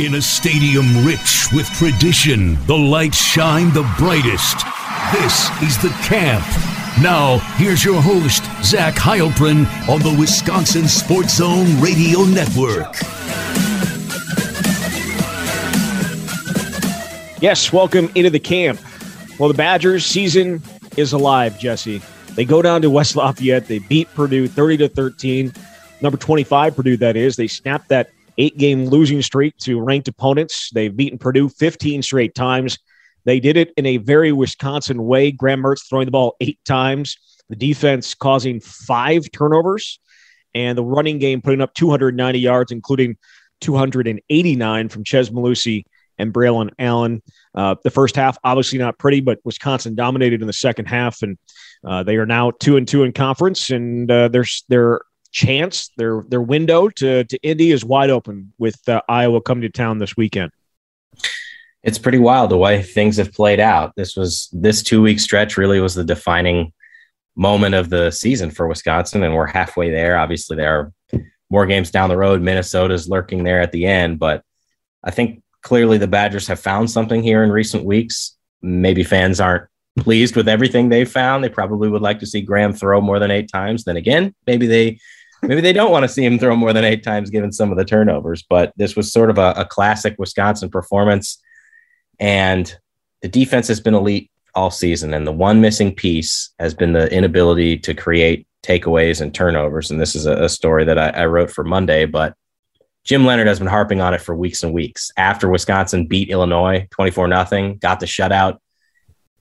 In a stadium rich with tradition, the lights shine the brightest. This is the camp. Now, here's your host, Zach Heilprin, on the Wisconsin Sports Zone Radio Network. Yes, welcome into the camp. Well, the Badgers season is alive, Jesse. They go down to West Lafayette. They beat Purdue 30 to 13. Number 25, Purdue, that is. They snapped that eight game losing streak to ranked opponents. They've beaten Purdue 15 straight times. They did it in a very Wisconsin way. Graham Mertz throwing the ball eight times, the defense causing five turnovers, and the running game putting up 290 yards, including 289 from Chez Mellusi and Braelon Allen. Uh, the first half, obviously not pretty, but Wisconsin dominated in the second half, and uh, they are now two and two in conference, and uh, their their chance, their their window to to Indy is wide open with uh, Iowa coming to town this weekend. It's pretty wild the way things have played out. This was this two week stretch really was the defining moment of the season for Wisconsin, and we're halfway there. Obviously, there are more games down the road. Minnesota's lurking there at the end, but I think clearly the Badgers have found something here in recent weeks. Maybe fans aren't pleased with everything they found. They probably would like to see Graham throw more than eight times. Then again, maybe they maybe they don't want to see him throw more than eight times given some of the turnovers. But this was sort of a, a classic Wisconsin performance. And the defense has been elite all season. And the one missing piece has been the inability to create takeaways and turnovers. And this is a, a story that I, I wrote for Monday, but Jim Leonhard has been harping on it for weeks and weeks. After Wisconsin beat Illinois 24 nothing, got the shutout,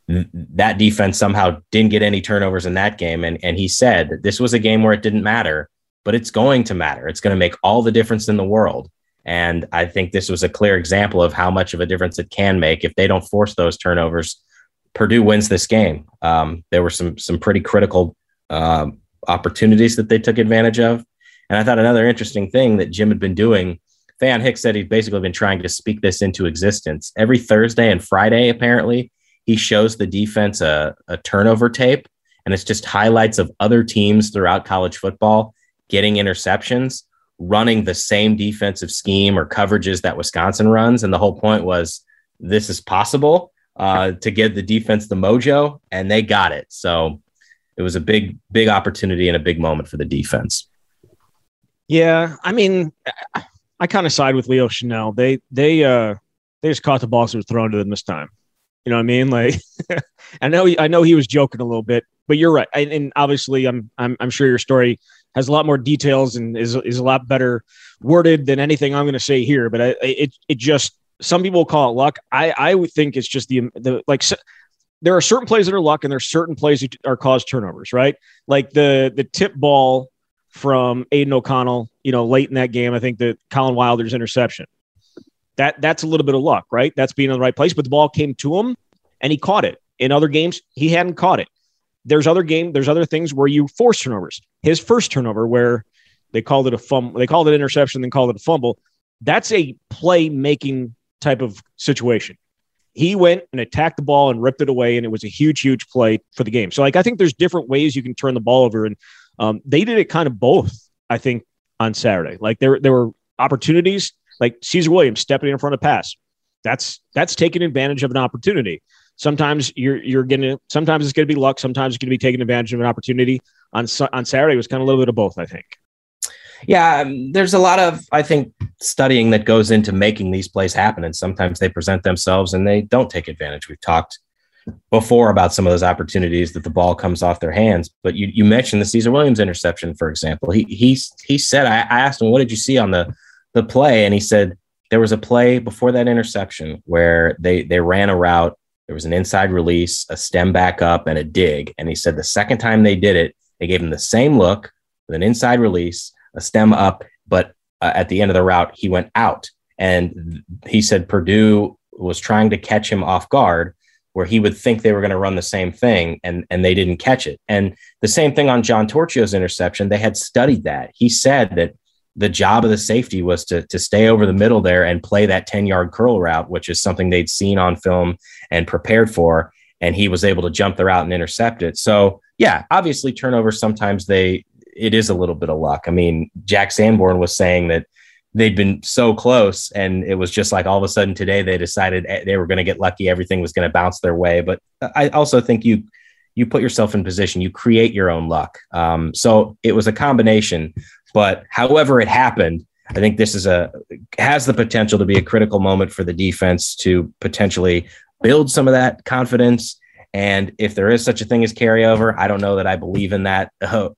that defense somehow didn't get any turnovers in that game. And, and he said this was a game where it didn't matter, but it's going to matter. It's going to make all the difference in the world. And I think this was a clear example of how much of a difference it can make if they don't force those turnovers. Purdue wins this game. Um, there were some some pretty critical uh, opportunities that they took advantage of. And I thought another interesting thing that Jim had been doing, Faion Hicks said he'd basically been trying to speak this into existence. Every Thursday and Friday, apparently, he shows the defense a, a turnover tape, and it's just highlights of other teams throughout college football getting interceptions, running the same defensive scheme or coverages that Wisconsin runs. And the whole point was this is possible uh, to give the defense the mojo, and they got it. So it was a big, big opportunity and a big moment for the defense. Yeah, I mean, I kind of side with Leo Chenal. They they uh they just caught the balls that were thrown to them this time. You know what I mean? Like, I know I know he was joking a little bit, but you're right. And, and obviously, I'm, I'm I'm sure your story has a lot more details and is is a lot better worded than anything I'm going to say here. But I, it it just some people call it luck. I I would think it's just the the like. So, there are certain plays that are luck, and there's certain plays that are caused turnovers, right? Like the the tip ball from Aidan O'Connell, you know, late in that game. I think that Collin Wilder's interception. That that's a little bit of luck, right? That's being in the right place, but the ball came to him and he caught it. In other games, he hadn't caught it. There's other game, there's other things where you force turnovers. His first turnover where they called it a fumble, they called it interception, then called it a fumble. That's a play making type of situation. He went and attacked the ball and ripped it away, and it was a huge, huge play for the game. So, like, I think there's different ways you can turn the ball over, and um, they did it kind of both, I think, on Saturday. Like there, there were opportunities like Caesar Williams stepping in front of pass. That's that's taking advantage of an opportunity. Sometimes you're you're gonna. Sometimes it's gonna be luck. Sometimes it's gonna be taking advantage of an opportunity. On on Saturday, was kind of a little bit of both. I think. Yeah, um, there's a lot of I think studying that goes into making these plays happen, and sometimes they present themselves and they don't take advantage. We've talked before about some of those opportunities that the ball comes off their hands. But you, you mentioned the Caesar Williams interception, for example. He he he said I, I asked him what did you see on the the play, and he said there was a play before that interception where they they ran a route. There was an inside release, a stem back up, and a dig. And he said the second time they did it, they gave him the same look with an inside release, a stem up, but uh, at the end of the route, he went out. And he said Purdue was trying to catch him off guard where he would think they were going to run the same thing and, and they didn't catch it. And the same thing on John Torchio's interception, they had studied that. He said that the job of the safety was to, to stay over the middle there and play that 10 yard curl route, which is something they'd seen on film and prepared for. And he was able to jump the route and intercept it. So, yeah, obviously, turnovers sometimes they, it is a little bit of luck. I mean, Jack Sanborn was saying that they'd been so close and it was just like all of a sudden today they decided eh, they were going to get lucky everything was going to bounce their way but i also think you you put yourself in position you create your own luck um, so it was a combination but however it happened i think this is a has the potential to be a critical moment for the defense to potentially build some of that confidence and if there is such a thing as carryover, I don't know that I believe in that uh,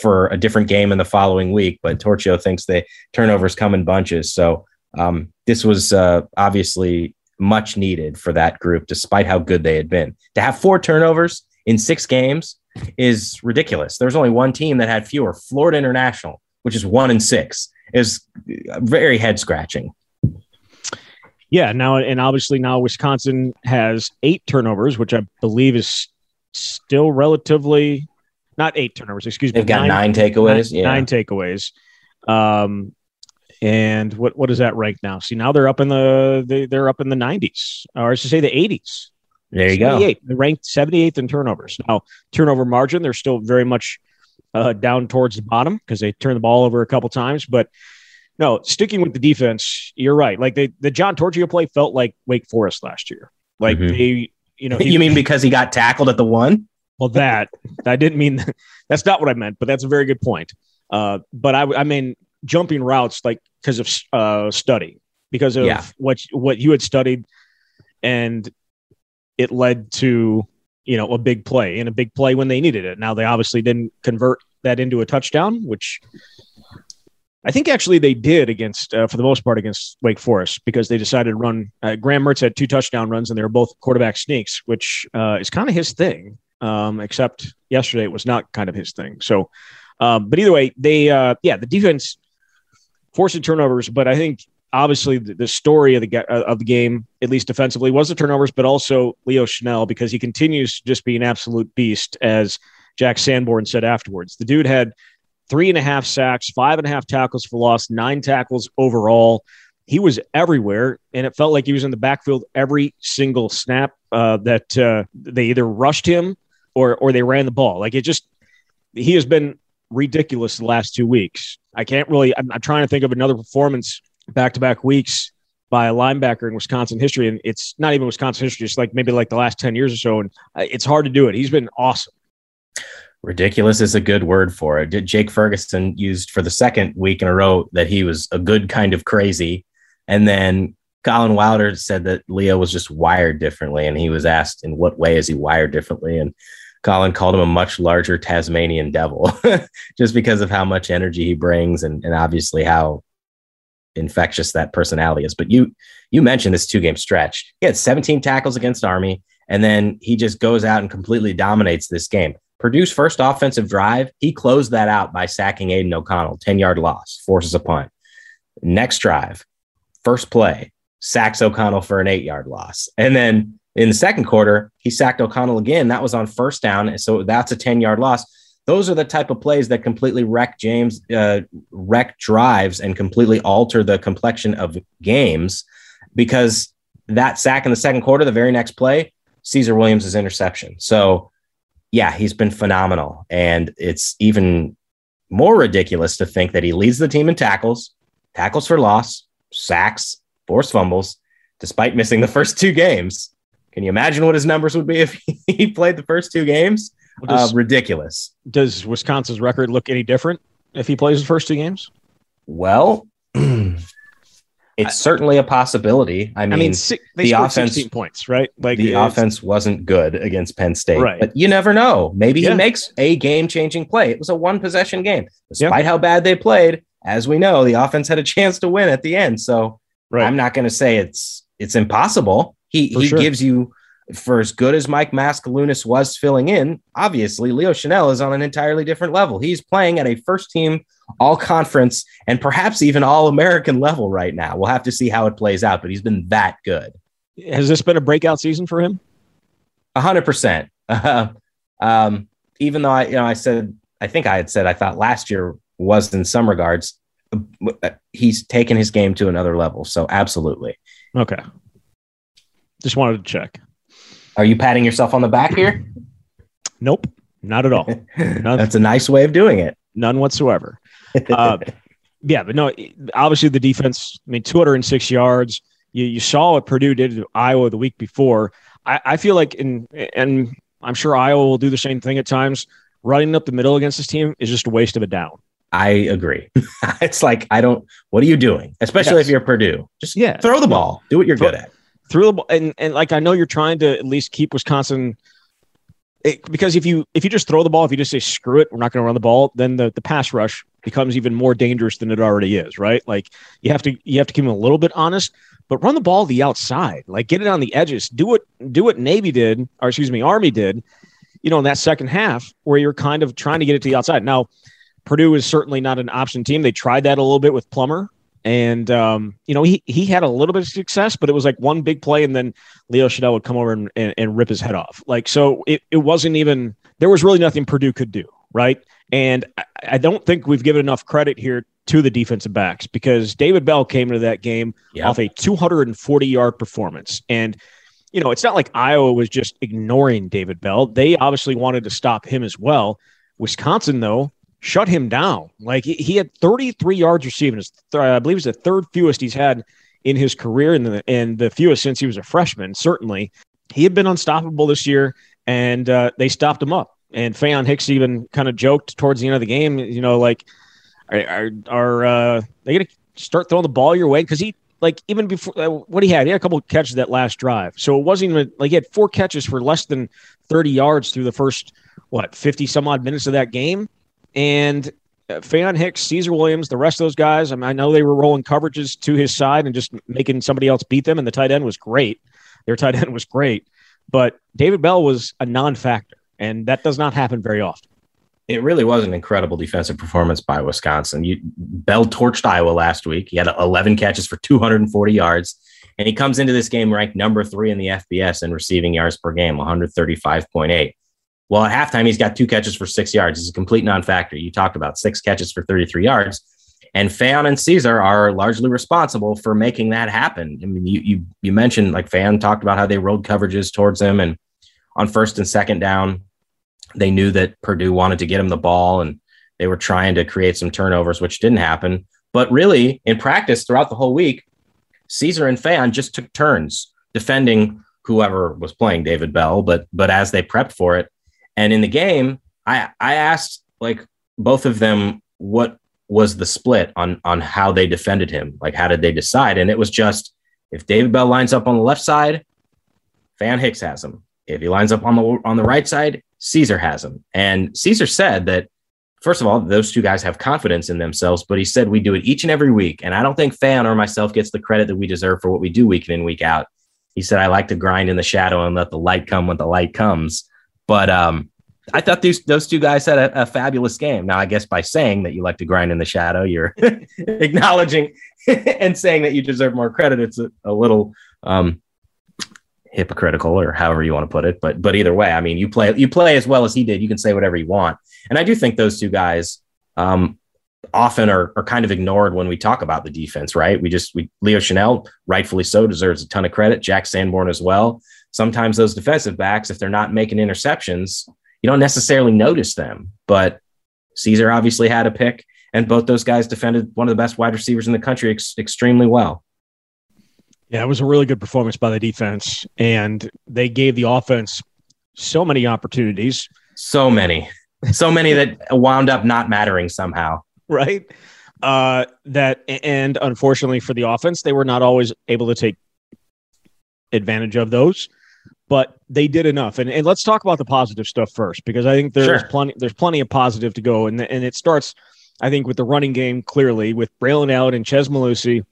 for a different game in the following week. But Torchio thinks the turnovers come in bunches. So um, this was uh, obviously much needed for that group, despite how good they had been. To have four turnovers in six games is ridiculous. There's only one team that had fewer, Florida International, which is one in six, is very head scratching. Yeah, now and obviously now Wisconsin has eight turnovers, which I believe is still relatively not eight turnovers. Excuse me. They've got nine, nine takeaways. Nine, yeah, nine takeaways. Um, and what what is that rank now? See, now they're up in the they, they're up in the 90s, or I should say the 80s. There you go. They're ranked 78th in turnovers. Now, turnover margin, they're still very much uh, down towards the bottom because they turn the ball over a couple times, but no, sticking with the defense, you're right. Like they, the John Torchio play felt like Wake Forest last year. Like mm-hmm. they, you know, he, you mean because he got tackled at the one? Well, that I didn't mean. That's not what I meant, but that's a very good point. Uh, but I, I mean, jumping routes like because of uh, study, because of yeah. what what you had studied, and it led to you know a big play and a big play when they needed it. Now they obviously didn't convert that into a touchdown, which I think actually they did against, uh, for the most part, against Wake Forest because they decided to run. Uh, Graham Mertz had two touchdown runs, and they were both quarterback sneaks, which uh, is kind of his thing. Um, except yesterday it was not kind of his thing. So, um, but either way, they, uh, yeah, the defense forced turnovers, but I think obviously the, the story of the uh, of the game, at least defensively, was the turnovers, but also Leo Chenal because he continues to just be an absolute beast, as Jack Sanborn said afterwards. The dude had three and a half sacks, five and a half tackles for loss, nine tackles overall. He was everywhere, and it felt like he was in the backfield every single snap uh, that uh, they either rushed him or or they ran the ball. Like it just, he has been ridiculous the last two weeks. I can't really. I'm, I'm trying to think of another performance back to back weeks by a linebacker in Wisconsin history, and it's not even Wisconsin history. It's like maybe like the last ten years or so, and uh, it's hard to do it. He's been awesome. Ridiculous is a good word for it. Jake Ferguson used for the second week in a row that he was a good kind of crazy. And then Collin Wilder said that Leo was just wired differently. And he was asked, in what way is he wired differently? And Collin called him a much larger Tasmanian devil just because of how much energy he brings and, and obviously how infectious that personality is. But you you mentioned this two game stretch. He had 17 tackles against Army, and then he just goes out and completely dominates this game. Purdue's first offensive drive, he closed that out by sacking Aidan O'Connell, 10 yard loss, forces a punt. Next drive, first play, sacks O'Connell for an eight yard loss. And then in the second quarter, he sacked O'Connell again. That was on first down. So that's a 10 yard loss. Those are the type of plays that completely wreck James, uh, wreck drives and completely alter the complexion of games because that sack in the second quarter, the very next play, Caesar Williams' interception. So yeah, he's been phenomenal. And it's even more ridiculous to think that he leads the team in tackles, tackles for loss, sacks, forced fumbles, despite missing the first two games. Can you imagine what his numbers would be if he played the first two games? Well, does, uh, ridiculous. Does Wisconsin's record look any different if he plays the first two games? Well, it's certainly a possibility. I mean, I mean the offense points, right? Like the offense wasn't good against Penn State, right. but you never know. Maybe yeah. he makes a game-changing play. It was a one-possession game, despite how bad they played. As we know, the offense had a chance to win at the end. So right. I'm not going to say it's it's impossible. He For he sure. gives you for as good as Mike Maskalunas was filling in, obviously Leo Chenal is on an entirely different level. He's playing at a first team all conference and perhaps even all American level right now. We'll have to see how it plays out, but he's been that good. Has this been a breakout season for him? A hundred percent. Um, even though I, you know, I said, I think I had said, I thought last year was in some regards, uh, he's taken his game to another level. So absolutely. Okay. Just wanted to check. Are you patting yourself on the back here? Nope, not at all. That's a nice way of doing it. None whatsoever. Uh, yeah, but no, obviously the defense. I mean, 206 yards. You, you saw what Purdue did to Iowa the week before. I, I feel like, in and I'm sure Iowa will do the same thing at times. Running up the middle against this team is just a waste of a down. I agree. it's like I don't. What are you doing? Especially yes. if you're Purdue, just yeah, throw the ball. Do what you're throw, good at. Throw the ball, and and like I know you're trying to at least keep Wisconsin. It, because if you if you just throw the ball, if you just say screw it, we're not going to run the ball, then the, the pass rush becomes even more dangerous than it already is, right? Like you have to you have to keep them a little bit honest, but run the ball the outside, like get it on the edges. Do what do what Navy did, or excuse me, Army did, you know, in that second half where you're kind of trying to get it to the outside. Now, Purdue is certainly not an option team. They tried that a little bit with Plummer, and um, you know he he had a little bit of success, but it was like one big play, and then Leo Chenal would come over and, and, and rip his head off. Like so, it, it wasn't even there was really nothing Purdue could do, right? And I, I don't think we've given enough credit here to the defensive backs because David Bell came into that game yep. off a 240 yard performance, and you know it's not like Iowa was just ignoring David Bell. They obviously wanted to stop him as well. Wisconsin, though, shut him down. Like he had 33 yards receiving. I believe it's the third fewest he's had in his career and the, and the fewest since he was a freshman. Certainly, he had been unstoppable this year, and uh, they stopped him up. And Faion Hicks even kind of joked towards the end of the game, you know, like, are are, are uh, they going to start throwing the ball your way? Because he like even before uh, what he had, he had a couple catches that last drive, so it wasn't even like he had four catches for less than 30 yards through the first what 50 some odd minutes of that game and uh, Faion Hicks, Caesar Williams, the rest of those guys. I, mean, I know they were rolling coverages to his side and just making somebody else beat them. And the tight end was great. Their tight end was great, but David Bell was a non-factor, and that does not happen very often. It really was an incredible defensive performance by Wisconsin. You, Bell torched Iowa last week. He had 11 catches for 240 yards, and he comes into this game ranked number three in the FBS in receiving yards per game, 135.8. Well, at halftime, he's got two catches for six yards. He's a complete non-factor. You talked about six catches for 33 yards. And Faion and Caesar are largely responsible for making that happen. I mean, you you you mentioned like Faion talked about how they rolled coverages towards him, and on first and second down, they knew that Purdue wanted to get him the ball, and they were trying to create some turnovers, which didn't happen. But really, in practice throughout the whole week, Caesar and Faion just took turns defending whoever was playing David Bell. But but as they prepped for it, and in the game, I I asked like both of them what was the split on on how they defended him. Like how did they decide? And it was just if David Bell lines up on the left side, Faion Hicks has him. If he lines up on the on the right side, Caesar has him. And Caesar said that first of all, those two guys have confidence in themselves, but he said we do it each and every week. And I don't think Fan or myself gets the credit that we deserve for what we do week in, and week out. He said, I like to grind in the shadow and let the light come when the light comes. But um, I thought those two guys had a, a, fabulous game. Now, I guess by saying that you like to grind in the shadow, you're acknowledging and saying that you deserve more credit. It's a, a little um, hypocritical, or however you want to put it. But but either way, I mean, you play you play as well as he did. You can say whatever you want, and I do think those two guys um, often are, are kind of ignored when we talk about the defense. Right? We just we Leo Chenal, rightfully so, deserves a ton of credit. Jack Sanborn as well sometimes those defensive backs, if they're not making interceptions, you don't necessarily notice them. But Caesar obviously had a pick, and both those guys defended one of the best wide receivers in the country ex- extremely well. Yeah, it was a really good performance by the defense, and they gave the offense so many opportunities. So many, so many that wound up not mattering somehow. Right. Uh, that and unfortunately for the offense, they were not always able to take advantage of those but they did enough. And, and let's talk about the positive stuff first, because I think there's sure. plenty there's plenty of positive to go. And and it starts, I think, with the running game clearly with Braelon Allen and Chez Mellusi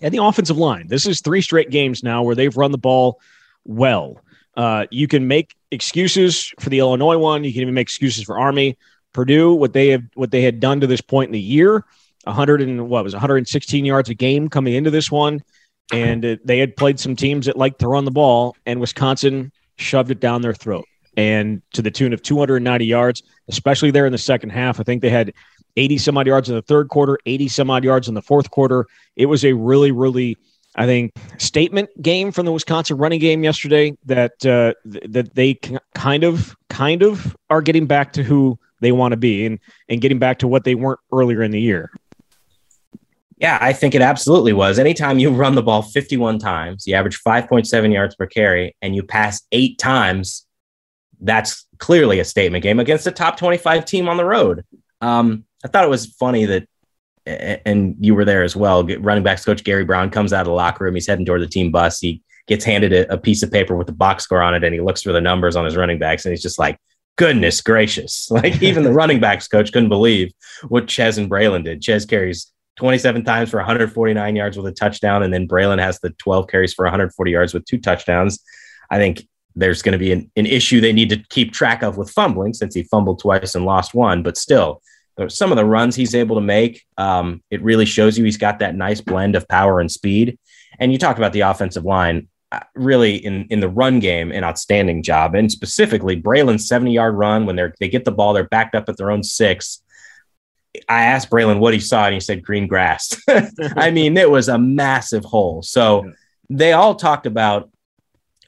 and the offensive line. This is three straight games now where they've run the ball well. Uh, you can make excuses for the Illinois one. You can even make excuses for Army, Purdue. What they have, what they had done to this point in the year, 100 and what was 116 yards a game coming into this one and it, they had played some teams that liked to run the ball, and Wisconsin shoved it down their throat, and to the tune of 290 yards, especially there in the second half. I think they had 80 some odd yards in the third quarter, 80 some odd yards in the fourth quarter. It was a really, really, I think, statement game from the Wisconsin running game yesterday that uh, th- that they kind of, kind of are getting back to who they want to be and and getting back to what they weren't earlier in the year. Yeah, I think it absolutely was. Anytime you run the ball 51 times, you average 5.7 yards per carry, and you pass eight times, that's clearly a statement game against a top 25 team on the road. Um, I thought it was funny that, and you were there as well. Running backs coach Gary Brown comes out of the locker room. He's heading toward the team bus. He gets handed a, a piece of paper with the box score on it, and he looks for the numbers on his running backs, and he's just like, goodness gracious. Like even the running backs coach couldn't believe what Chez and Braelon did. Chez carries 27 times for 149 yards with a touchdown, and then Braelon has the 12 carries for 140 yards with two touchdowns. I think there's going to be an, an issue they need to keep track of with fumbling since he fumbled twice and lost one, but still, some of the runs he's able to make, um, it really shows you he's got that nice blend of power and speed. And you talked about the offensive line, uh, really in in the run game, an outstanding job, and specifically Braelon's 70 yard run when they're they get the ball, they're backed up at their own six. I asked Braelon what he saw, and he said green grass. I mean, it was a massive hole. So they all talked about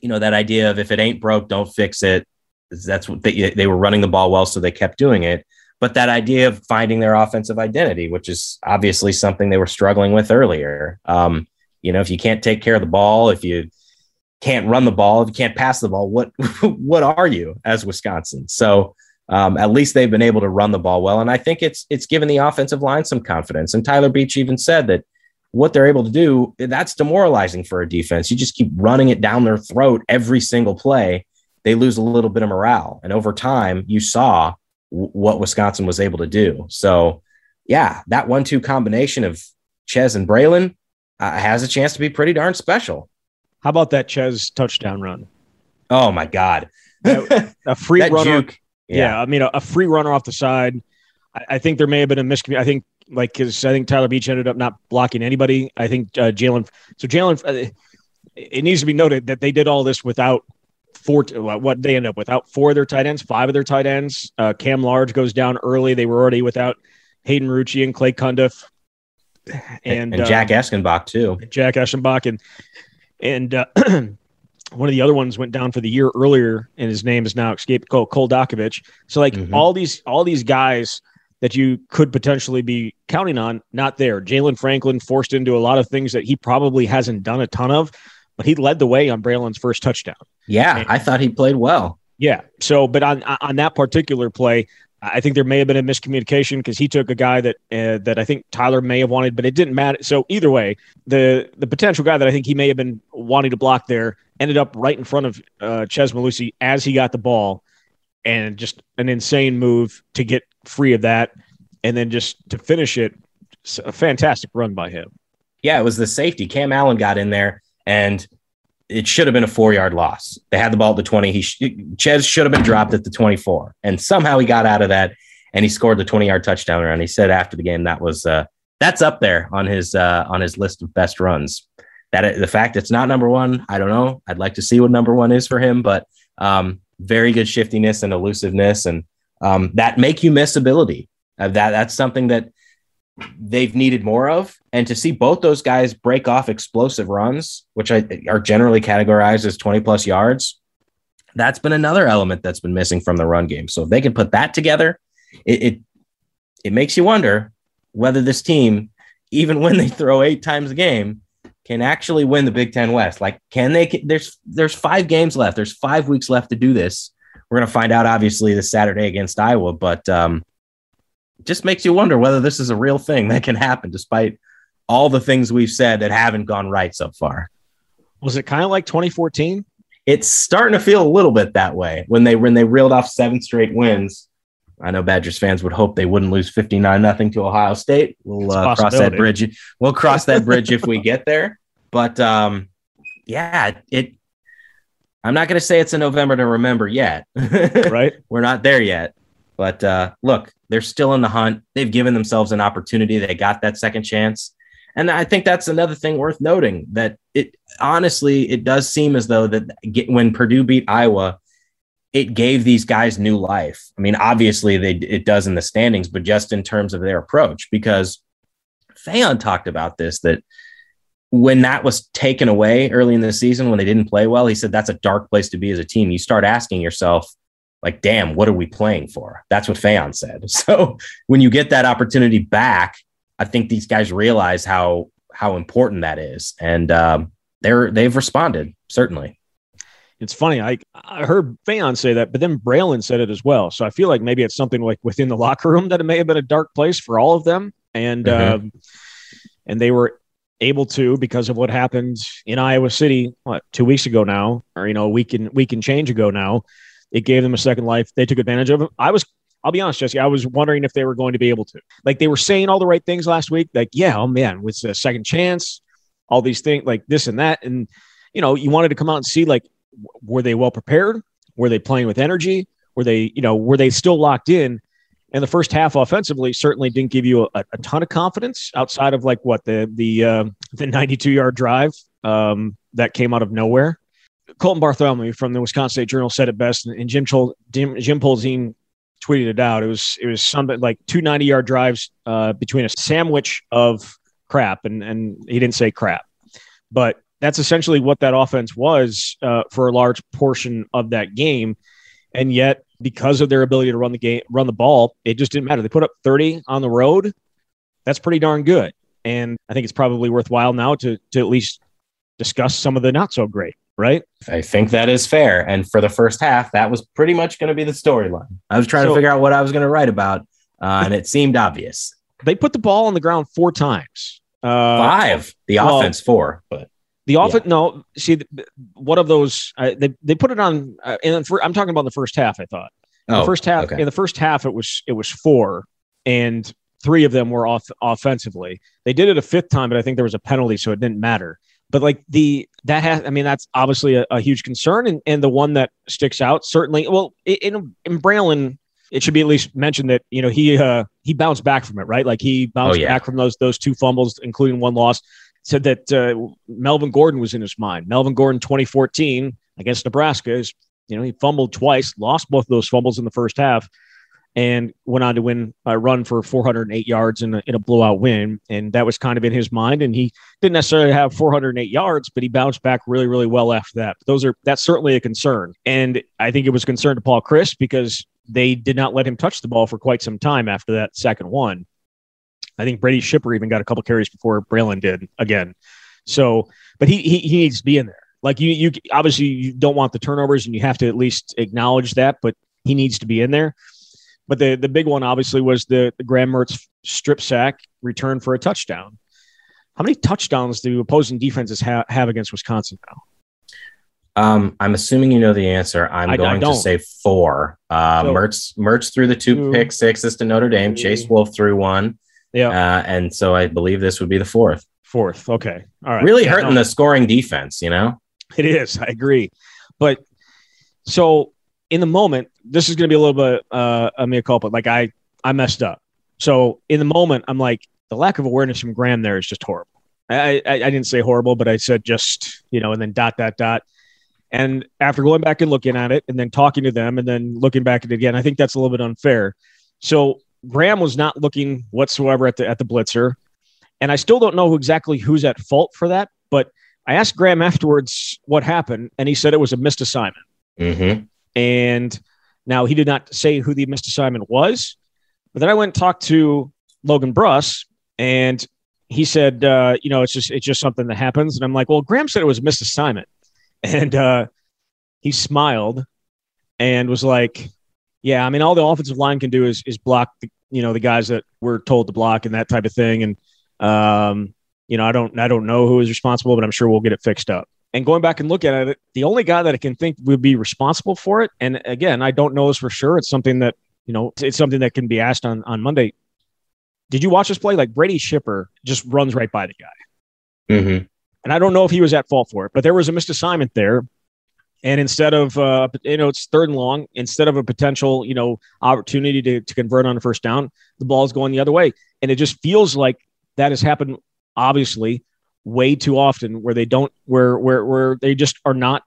you know that idea of if it ain't broke don't fix it. That's what they, they were running the ball well so they kept doing it. But that idea of finding their offensive identity which is obviously something they were struggling with earlier. Um, you know if you can't take care of the ball if you can't run the ball if you can't pass the ball what what are you as wisconsin? So um, at least they've been able to run the ball well and i think it's it's given the offensive line some confidence and tyler beach even said that what they're able to do, that's demoralizing for a defense. You just keep running it down their throat every single play. They lose a little bit of morale. And over time, you saw w- what Wisconsin was able to do. So, yeah, that one two combination of Chez and Braelon uh, has a chance to be pretty darn special. How about that Chez touchdown run? Oh, my God. a free runner. Juke, yeah. yeah. I mean, a, a, free runner off the side. I, I think there may have been a miscommunication. I think like because I think Tyler Beach ended up not blocking anybody. I think uh, Jaylan. So Jaylan, uh, it needs to be noted that they did all this without four. What they end up without four of their tight ends, five of their tight ends. Uh, Cam Large goes down early. They were already without Hayden Rucci and Clay Cundiff, and, and Jack uh, Eschenbach too. Jack Eschenbach and and. Uh, one of the other ones went down for the year earlier, and his name is now escaped. Cole, Cole Dakovich. So, like mm-hmm. all these, all these guys that you could potentially be counting on, not there. Jaylan Franklin forced into a lot of things that he probably hasn't done a ton of, but he led the way on Braelon's first touchdown. Yeah, and, I thought he played well. Yeah. So, but on on that particular play, I think there may have been a miscommunication because he took a guy that uh, that I think Tyler may have wanted, but it didn't matter. So either way, the the potential guy that I think he may have been wanting to block there ended up right in front of uh, Chez Mellusi as he got the ball, and just an insane move to get free of that, and then just to finish it, a fantastic run by him. Yeah, it was the safety. Cam Allen got in there, and it should have been a four yard loss. They had the ball at the 20. He Chez should have been dropped at the 24, and somehow he got out of that and he scored the 20 yard touchdown run. He said after the game that was uh, that's up there on his uh, on his list of best runs. That the fact it's not number one, I don't know. I'd like to see what number one is for him, but um, very good shiftiness and elusiveness, and um, that make you miss ability. Uh, that that's something that they've needed more of. And to see both those guys break off explosive runs, which I, are generally categorized as 20 plus yards, that's been another element that's been missing from the run game. So if they can put that together, it, it, it makes you wonder whether this team, even when they throw eight times a game, can actually win the Big Ten West. Like, can they? There's there's five games left. There's five weeks left to do this. We're going to find out, obviously, this Saturday against Iowa, but um, just makes you wonder whether this is a real thing that can happen, despite all the things we've said that haven't gone right so far. Was it kind of like 2014? It's starting to feel a little bit that way when they when they reeled off seven straight wins. I know Badgers fans would hope they wouldn't lose 59 nothing to Ohio State. We'll uh, cross that bridge. We'll cross that bridge if we get there. But um, yeah, it I'm not going to say it's a November to remember yet. right. We're not there yet. But uh, look, they're still in the hunt. They've given themselves an opportunity. They got that second chance. And I think that's another thing worth noting that it honestly, it does seem as though that when Purdue beat Iowa, it gave these guys new life. I mean, obviously they it does in the standings, but just in terms of their approach, because Faion talked about this that when that was taken away early in the season when they didn't play well, he said that's a dark place to be as a team. You start asking yourself, like, damn, what are we playing for? That's what Faion said. So when you get that opportunity back, I think these guys realize how how important that is, and um, they're they've responded certainly. It's funny. I I heard Faion say that, but then Braelon said it as well. So I feel like maybe it's something like within the locker room that it may have been a dark place for all of them, and mm-hmm. um, and they were able to because of what happened in Iowa City what two weeks ago now, or you know a week and week and change ago now. It gave them a second life. They took advantage of it. I was I'll be honest, Jesse. I was wondering if they were going to be able to. Like they were saying all the right things last week. Like, yeah, oh man, with a second chance, all these things, like this and that, and you know, you wanted to come out and see like were they well prepared? Were they playing with energy? Were they, you know, were they still locked in? And the first half offensively certainly didn't give you a, a ton of confidence outside of like what the the uh, the 92 yard drive um, that came out of nowhere. Colton Bartholomew from the Wisconsin State Journal said it best, and Jim Chol- Jim, Jim Polzin tweeted it out. It was it was something like two 90 yard drives uh, between a sandwich of crap, and and he didn't say crap, but that's essentially what that offense was uh, for a large portion of that game. And yet, because of their ability to run the game, run the ball, it just didn't matter. They put up 30 on the road. That's pretty darn good. And I think it's probably worthwhile now to to at least discuss some of the not so great, right? I think that is fair. And for the first half, that was pretty much going to be the storyline. I was trying so, to figure out what I was going to write about, uh, and it seemed obvious. They put the ball on the ground four times. Uh, Five. The well, offense four, but the offense, yeah. no. See, one of those uh, they they put it on. Uh, and I'm talking about the first half. I thought in oh, the first half. Okay. In the first half, it was it was four, and three of them were off offensively. They did it a fifth time, but I think there was a penalty, so it didn't matter. But like the that has, I mean, that's obviously a, a huge concern, and, and the one that sticks out certainly. Well, in in Braelon, it should be at least mentioned that you know he uh he bounced back from it, right? Like he bounced oh, yeah. back from those those two fumbles, including one loss said that uh, Melvin Gordon was in his mind. Melvin Gordon, 2014 against Nebraska, is you know he fumbled twice, lost both of those fumbles in the first half, and went on to win a run for 408 yards in a, in a blowout win. And that was kind of in his mind. And he didn't necessarily have 408 yards, but he bounced back really, really well after that. Those are that's certainly a concern. And I think it was concern to Paul Chryst because they did not let him touch the ball for quite some time after that second one. I think Brady Schipper even got a couple carries before Braelon did again. So, but he, he, he needs to be in there. Like you, you obviously you don't want the turnovers, and you have to at least acknowledge that. But he needs to be in there. But the the big one obviously was the, the Graham Mertz strip sack return for a touchdown. How many touchdowns do opposing defenses ha- have against Wisconsin now? Um, I'm assuming you know the answer. I'm I, going I to say four. Uh, so, Mertz Mertz threw the two, two pick sixes to Notre Dame. Chase Wolf threw one. Yeah. Uh, and so I believe this would be the fourth. Fourth. Okay. All right. Really yeah, hurting no. the scoring defense, you know? It is. I agree. But so in the moment, this is going to be a little bit uh, a mea culpa. Like I, I messed up. So in the moment, I'm like, the lack of awareness from Graham there is just horrible. I, I, I didn't say horrible, but I said just, you know, and then dot, dot, dot. And after going back and looking at it and then talking to them and then looking back at it again, I think that's a little bit unfair. So Graham was not looking whatsoever at the at the blitzer, and I still don't know exactly who's at fault for that. But I asked Graham afterwards what happened, and he said it was a missed assignment. Mm-hmm. And now he did not say who the missed assignment was, but then I went and talked to Logan Bruss, and he said, uh, you know, it's just it's just something that happens. And I'm like, well, Graham said it was a missed assignment, and uh, he smiled and was like, yeah, I mean, all the offensive line can do is is block the you know the guys that we're told to block and that type of thing. And um, you know, I don't I don't know who is responsible, but I'm sure we'll get it fixed up. And going back and looking at it, the only guy that I can think would be responsible for it, and again, I don't know this for sure. It's something that you know, it's something that can be asked on on Monday. Did you watch this play? Like Brady Schipper just runs right by the guy. Mm-hmm. And I don't know if he was at fault for it, but there was a missed assignment there and instead of, uh, you know, it's third and long, instead of a potential, you know, opportunity to, to convert on a first down, the ball is going the other way. And it just feels like that has happened, obviously, way too often where they don't, where, where, where they just are not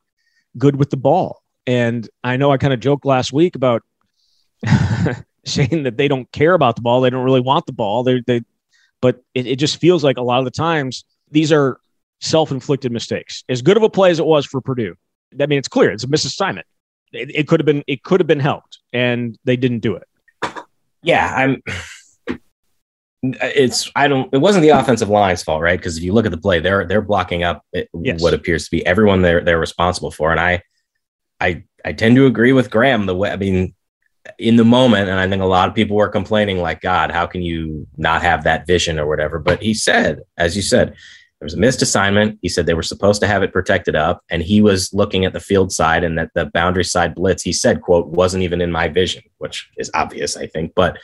good with the ball. And I know I kind of joked last week about saying that they don't care about the ball. They don't really want the ball. They, they, but it, it just feels like a lot of the times these are self-inflicted mistakes. As good of a play as it was for Purdue, I mean, it's clear it's a misassignment. It, it could have been it could have been helped, and they didn't do it. Yeah, I'm. It's I don't it wasn't the offensive line's fault, right? Because if you look at the play, they're they're blocking up it, yes. what appears to be everyone they're they're responsible for. And I I I tend to agree with Graham the way I mean in the moment, and I think a lot of people were complaining, like, God, how can you not have that vision or whatever? But he said, as you said, there was a missed assignment. He said they were supposed to have it protected up, and he was looking at the field side and that the boundary side blitz, he said, quote, wasn't even in my vision, which is obvious, I think. But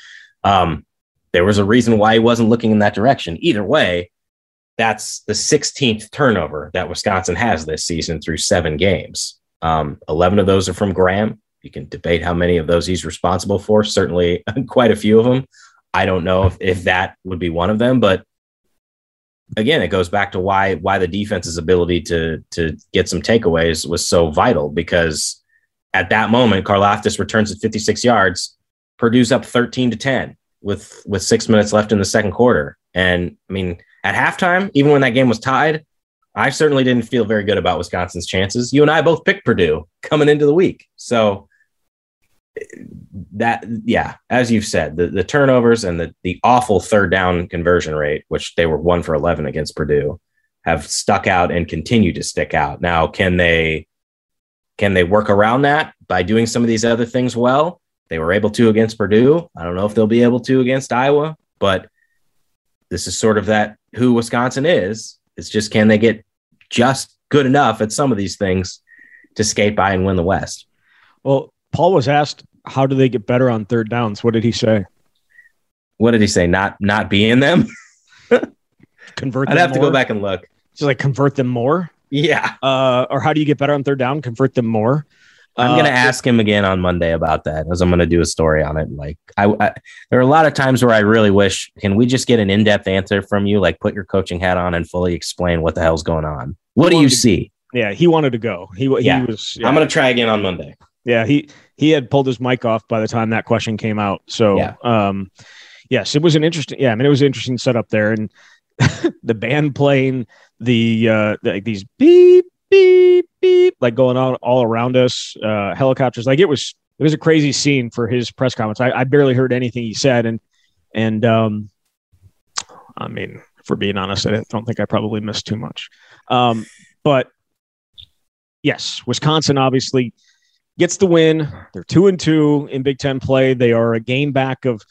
um, there was a reason why he wasn't looking in that direction. Either way, that's the 16th turnover that Wisconsin has this season through seven games. Um, 11 of those are from Graham. You can debate how many of those he's responsible for. Certainly, quite a few of them. I don't know if, if that would be one of them, but again, it goes back to why why the defense's ability to to get some takeaways was so vital because at that moment, Karlaftis returns at 56 yards, Purdue's up 13 to 10 with with six minutes left in the second quarter. And I mean, at halftime, even when that game was tied, I certainly didn't feel very good about Wisconsin's chances. You and I both picked Purdue coming into the week. So that yeah, as you've said, the, the turnovers and the the awful third down conversion rate, which they were one for eleven against Purdue, have stuck out and continue to stick out. Now, can they can they work around that by doing some of these other things well? They were able to against Purdue. I don't know if they'll be able to against Iowa, but this is sort of that who Wisconsin is. It's just can they get just good enough at some of these things to skate by and win the West? Well, Paul was asked, how do they get better on third downs? What did he say? What did he say? Not not be in them. convert. I'd have more? to go back and look. So like convert them more. Yeah. Uh, or how do you get better on third down? Convert them more. I'm gonna uh, ask him again on Monday about that, as I'm gonna do a story on it. Like, I, I, there are a lot of times where I really wish, can we just get an in-depth answer from you? Like, put your coaching hat on and fully explain what the hell's going on. What do you to, see? Yeah, he wanted to go. He, he yeah. was. Yeah. I'm gonna try again on Monday. Yeah, he he had pulled his mic off by the time that question came out. So, yeah. um, yes, it was an interesting. Yeah, I mean, it was an interesting setup there, and the band playing the uh, the, these beep beep beep like going on all around us, uh, helicopters. Like it was it was a crazy scene for his press conference. I, I barely heard anything he said, and and um, I mean, for being honest, I don't think I probably missed too much. Um, but yes, Wisconsin obviously gets the win. They're two and two in Big Ten play. They are a game back of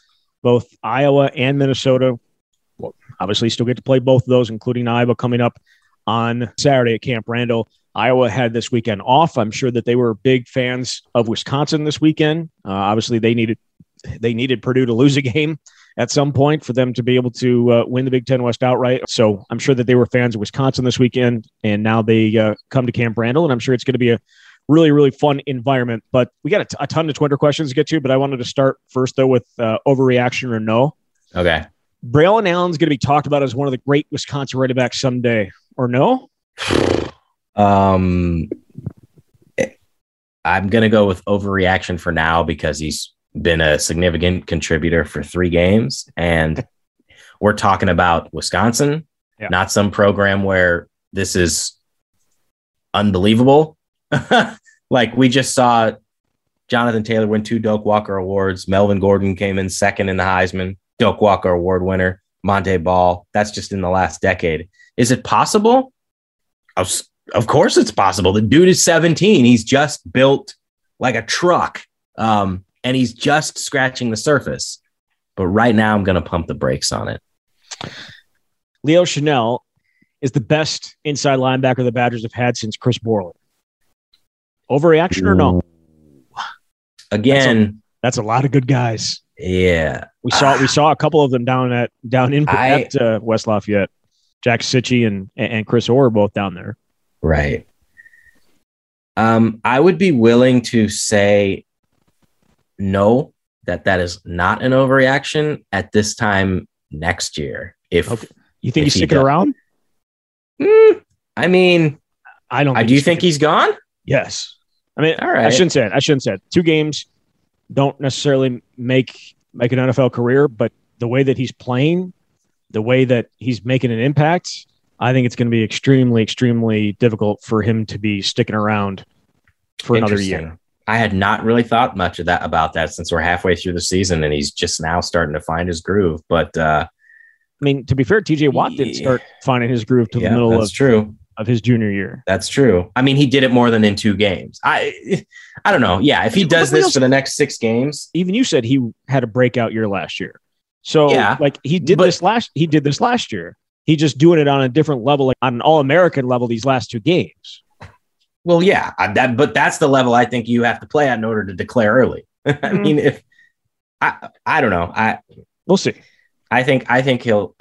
both Iowa and Minnesota. Well, obviously, still get to play both of those, including Iowa coming up on Saturday at Camp Randall. Iowa had this weekend off. I'm sure that they were big fans of Wisconsin this weekend. Uh, obviously, they needed they needed Purdue to lose a game at some point for them to be able to uh, win the Big Ten West outright. So I'm sure that they were fans of Wisconsin this weekend, and now they uh, come to Camp Randall, and I'm sure it's going to be a really, really fun environment. But we got a, t- a ton of Twitter questions to get to, but I wanted to start first, though, with uh, overreaction or no. Okay. Braelon Allen's going to be talked about as one of the great Wisconsin running backs someday, or no? Um, I'm going to go with overreaction for now because he's been a significant contributor for three games. And we're talking about Wisconsin, yeah. not some program where this is unbelievable. like we just saw Jonathan Taylor win two Doak Walker awards. Melvin Gordon came in second in the Heisman, Doak Walker award winner. Montee Ball. That's just in the last decade. Is it possible? Of, of course, it's possible. The dude is 17. He's just built like a truck, um, and he's just scratching the surface. But right now, I'm going to pump the brakes on it. Leo Chenal is the best inside linebacker the Badgers have had since Chris Borland. Overreaction or no? Again, that's a, that's a lot of good guys. Yeah, we saw we saw a couple of them down at down in I, at uh, West Lafayette. Jack Cichy and and Chris Orr both down there. Right. Um, I would be willing to say no that that is not an overreaction at this time next year. If okay. you think he's he sticking does. around, mm, I mean, I don't. I do you think he's gone? Yes. I mean, all right. I shouldn't say it. I shouldn't say it. Two games don't necessarily make make an NFL career, but the way that he's playing, the way that he's making an impact, I think it's going to be extremely, extremely difficult for him to be sticking around for another year. I had not really thought much of that about that since we're halfway through the season and he's just now starting to find his groove. But uh, I mean, to be fair, TJ Watt didn't start finding his groove to Yeah, the middle of, true. of his junior year. That's true. I mean, he did it more than in two games. I, I don't know. Yeah, if he does this for the next six games, Even you said he had a breakout year last year. So Yeah, like he did but- this last he did this last year. He just doing it on a different level, like on an all American level these last two games. well, yeah, I- that. But that's the level I think you have to play at in order to declare early. I Mhm. mean, if I, I don't know. I, We'll see. I think I think he'll.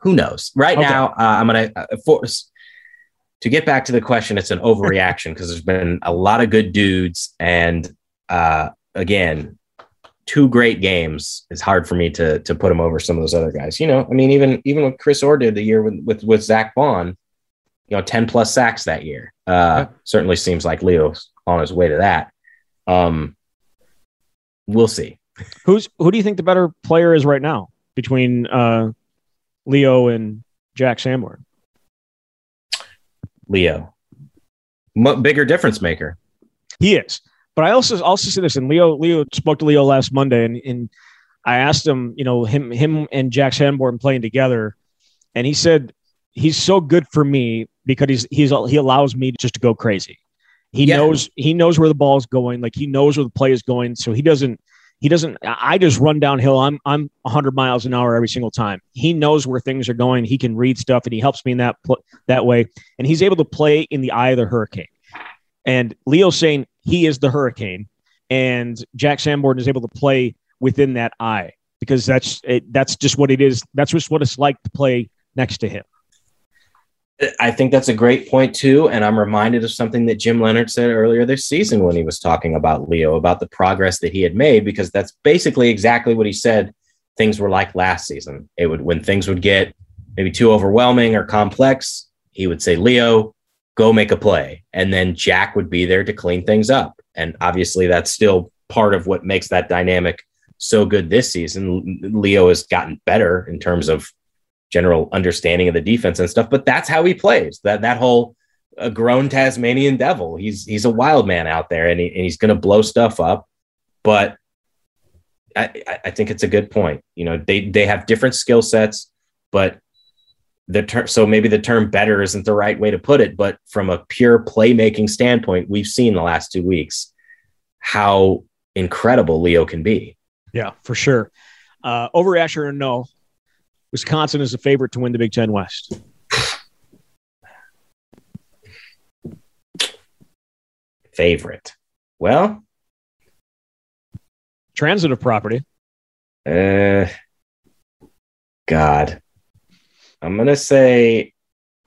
Who knows? Right Okay. now, uh, I'm gonna uh, force to get back to the question. It's an overreaction because there's been a lot of good dudes, and uh, again, two great games. It's hard for me to to put him over some of those other guys. You know, I mean, even even what Chris Orr did the year with with, with Zack Baun, you know, ten plus sacks that year. Uh, Certainly seems like Leo's on his way to that. Um, we'll see. Who's who do you think the better player is right now between uh, Leo and Jack Sanborn? Leo, M- bigger difference maker. He is. But I also also see this, and Leo Leo spoke to Leo last Monday, and, and I asked him, you know, him him and Jack Sanborn playing together, and he said he's so good for me because he's he's he allows me just to go crazy. He Yeah. knows he knows where the ball is going, like he knows where the play is going, so he doesn't he doesn't I just run downhill. I'm I'm 100 miles an hour every single time. He knows where things are going. He can read stuff and he helps me in that pl- that way and he's able to play in the eye of the hurricane. And Leo's saying he is the hurricane and Jack Sanborn is able to play within that eye because that's it, that's just what it is. That's just what it's like to play next to him. I think that's a great point too, and I'm reminded of something that Jim Leonhard said earlier this season when he was talking about Leo about the progress that he had made because that's basically exactly what he said things were like last season. It would when things would get maybe too overwhelming or complex, he would say, "Leo, go make a play," and then Jack would be there to clean things up. And obviously, that's still part of what makes that dynamic so good this season. Leo has gotten better in terms of general understanding of the defense and stuff. But that's how he plays. That that whole uh, grown Tasmanian devil. He's he's a wild man out there, and, he, and he's going to blow stuff up. But I- I think it's a good point. You know, they they have different skill sets, but the term. So maybe the term "better" isn't the right way to put it. But from a pure playmaking standpoint, we've seen the last two weeks how incredible Leo can be. Yeah, for sure. Uh, Asher or no, Wisconsin is a favorite to win the Big Ten West. Favorite. Well, Transitive property. Uh, God, I'm gonna say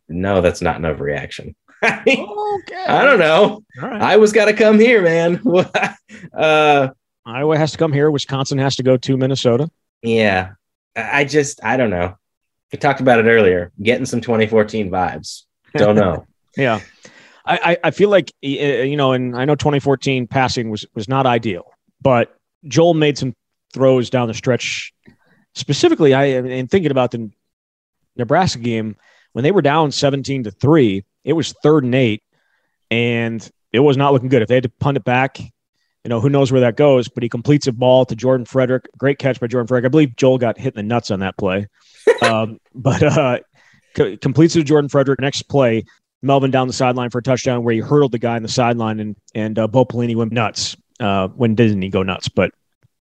no. That's not an overreaction. I don't know. Right. I was got to come here, man. uh, Iowa has to come here. Wisconsin has to go to Minnesota. yeah. I just I don't know. We talked about it earlier. Getting some 2014 vibes. Don't know. Yeah. I, I, feel like, you know, and I know 2014 passing was, was not ideal, but Joel made some throws down the stretch. Specifically, I and thinking about the Nebraska game when they were down 17 to three, it was third and eight, and it was not looking good. If they had to punt it back, you know, who knows where that goes, but he completes a ball to Jordan Fredrick. Great catch by Jordan Fredrick. I believe Joel got hit in the nuts on that play. um, but uh, completes it to Jordan Fredrick. Next play, Melvin down the sideline for a touchdown where he hurdled the guy in the sideline and and uh, Bo Pelini went nuts. Uh, when didn't he go nuts? But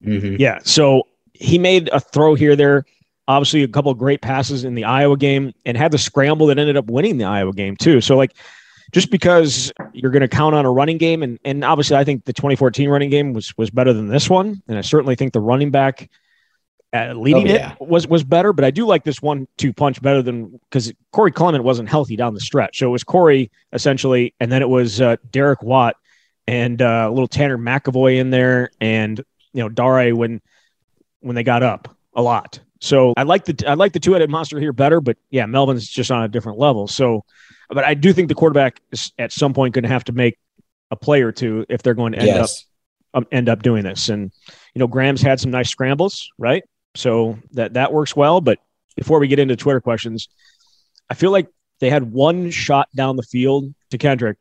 Mhm. yeah, so he made a throw here, there. Obviously, a couple of great passes in the Iowa game, and had the scramble that ended up winning the Iowa game too. So like, just because you're going to count on a running game, and and obviously, I think the 2014 running game was was better than this one, and I certainly think the running back. Uh, leading Oh, yeah. it was was better, but I do like this one two punch better than because Corey Clement wasn't healthy down the stretch. So it was Corey essentially, and then it was uh, Derek Watt and uh, a little Tanner McEvoy in there, and you know Dare when when they got up a lot. So I like the I like the two headed monster here better, but yeah, Melvin's just on a different level. So, but I do think the quarterback is at some point going to have to make a play or two if they're going to end Yes. up um, end up doing this. And you know, Graham's had some nice scrambles, right? So that that works well. But before we get into Twitter questions, I feel like they had one shot down the field to Kendric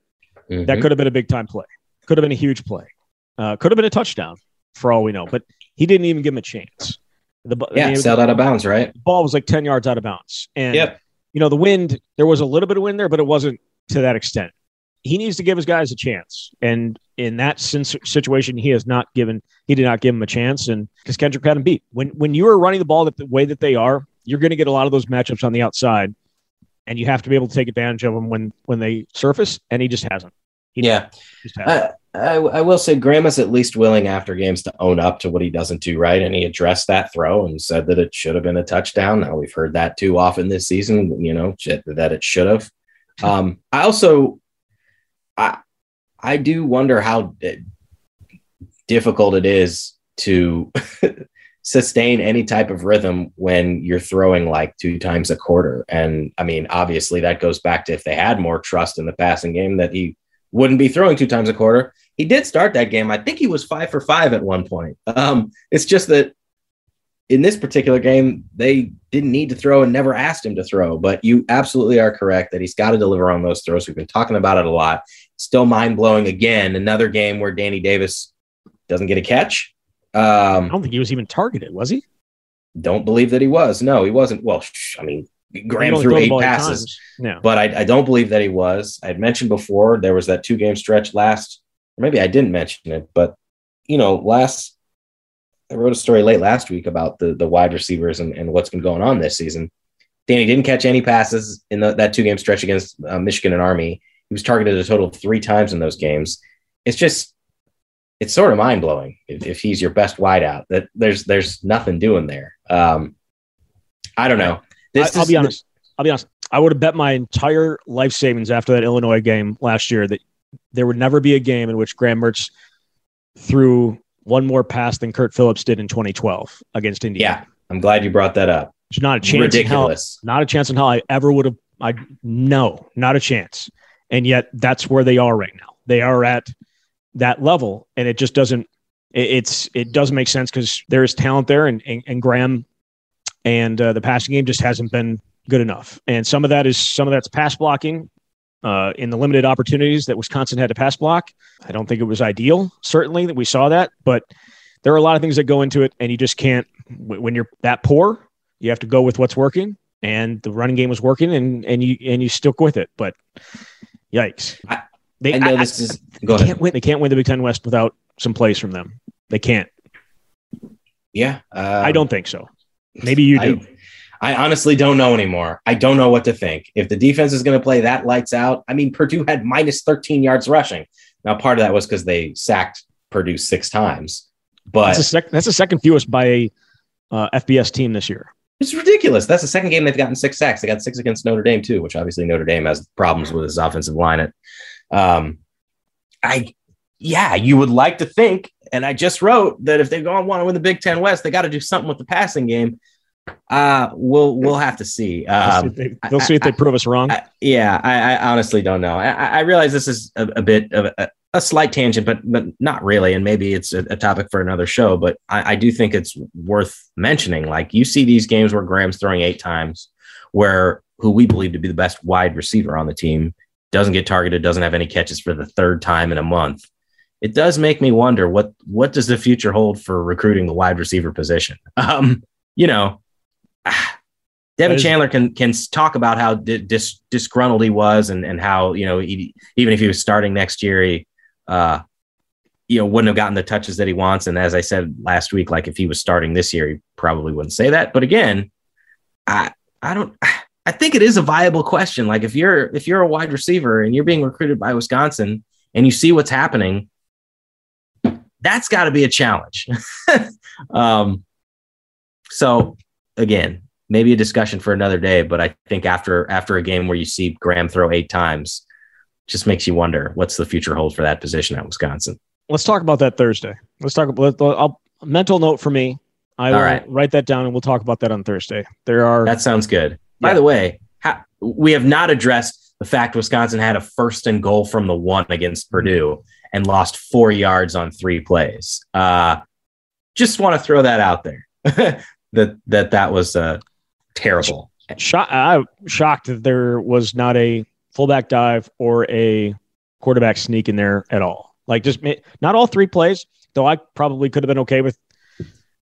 that Mhm. could have been a big time play, could have been a huge play, uh, could have been a touchdown for all we know. But he didn't even give him a chance. The Yeah, I mean, sailed out of bounds, right? the ball was like 10 yards out of bounds. And Yep. you know, the wind, there was a little bit of wind there, but it wasn't to that extent. He needs to give his guys a chance. And in that situation, he has not given, he did not give him a chance. And because Kendric had him beat. When, when you are running the ball the way that they are, you're going to get a lot of those matchups on the outside. And you have to be able to take advantage of them when, when they surface. And he just hasn't. He Yeah. I, I, I will say Graham is at least willing after games to own up to what he doesn't do right. And he addressed that throw and said that it should have been a touchdown. Now we've heard that too often this season, you know, that it should have. Um, I also, I, I do wonder how difficult it is to sustain any type of rhythm when you're throwing like two times a quarter. And I mean, obviously that goes back to if they had more trust in the passing game that he wouldn't be throwing two times a quarter. He did start that game. I think he was five for five at one point. Um, it's just that in this particular game, they didn't need to throw and never asked him to throw. But you absolutely are correct that he's got to deliver on those throws. We've been talking about it a lot. Still mind blowing again. Another game where Danny Davis doesn't get a catch. I Um, don't think he was even targeted, was he? don't believe that he was. No, he wasn't. Well, I mean, Graham threw eight passes. No. but I, I don't believe that he was. I had mentioned before there was that two game stretch last, or maybe I didn't mention it, but you know, last I wrote a story late last week about the the wide receivers and, and what's been going on this season. Danny didn't catch any passes in the, that two game stretch against uh, Michigan and Army. He was targeted a total of three times in those games. It's just, it's sort of mind blowing if, if he's your best wideout. That there's there's nothing doing there. Um, I don't know. I, I'll is- be honest. I'll be honest. I would have bet my entire life savings after that Illinois game last year that there would never be a game in which Graham Mertz threw one more pass than Curt Phillips did in 2012 against Indiana. Yeah, I'm glad you brought that up. There's not a chance. Ridiculous. Not a chance in hell I ever would have. I no, not a chance. And yet that's where they are right now. They are at that level, and it just doesn't. It, it's it doesn't make sense because there is talent there, and and, and Graham and uh, the passing game just hasn't been good enough. And some of that is some of that's pass blocking. Uh, in the limited opportunities that Wisconsin had to pass block, I don't think it was ideal. Certainly that we saw that, but there are a lot of things that go into it, and you just can't w- when you're that poor. You have to go with what's working, and the running game was working, and and you and you stick with it. But yikes, I- they I know I- this is. they Go ahead. can't win. They can't win the Big Ten West without some plays from them. They can't. Yeah, uh, I don't think so. Maybe you do. I, I honestly don't know anymore. I don't know what to think. If the defense is going to play that lights out, I mean, Purdue had minus 13 yards rushing. Now, part of that was because they sacked Purdue six times, but that's, the sec- that's the second fewest by a uh, FBS team this year. it's ridiculous. That's the second game they've gotten six sacks. They got six against Notre Dame too, which obviously Notre Dame has problems with his offensive line. It, um, I, yeah, you would like to think, and I just wrote that if they go want to win the Big Ten West, they got to do something with the passing game. Uh, we'll we'll have to see. They'll see Um, if they, see if they prove us wrong. I, yeah, I, I honestly don't know. I, I I realize this is a, a bit of a, a slight tangent, but but not really, and maybe it's a, a topic for another show. But I, I do think it's worth mentioning. Like you see these games where Graham's throwing eight times, where who we believe to be the best wide receiver on the team doesn't get targeted, doesn't have any catches for the third time in a month. It does make me wonder what what does the future hold for recruiting the wide receiver position. Um, you know, Devin is- Chandler can can talk about how dis, disgruntled he was, and and how you know he, even if he was starting next year, he uh, you know wouldn't have gotten the touches that he wants. And as I said last week, like if he was starting this year, he probably wouldn't say that. But again, I I don't. I think it is a viable question. Like if you're if you're a wide receiver and you're being recruited by Wisconsin and you see what's happening, that's got to be a challenge. um, so again, maybe a discussion for another day. But I think after after a game where you see Graham throw eight times, just makes you wonder what's the future hold for that position at Wisconsin. Let's talk about that Thursday. Let's talk about. I'll, mental note for me. I will right. write that down, and we'll talk about that on Thursday. There are That sounds good. By the way, ha- we have not addressed the fact Wisconsin had a first and goal from the one against Purdue and lost four yards on three plays. Uh, just want to throw that out there. that that that was uh, terrible. Shock, I'm shocked that there was not a fullback dive or a quarterback sneak in there at all. Like just not all three plays, though. I probably could have been okay with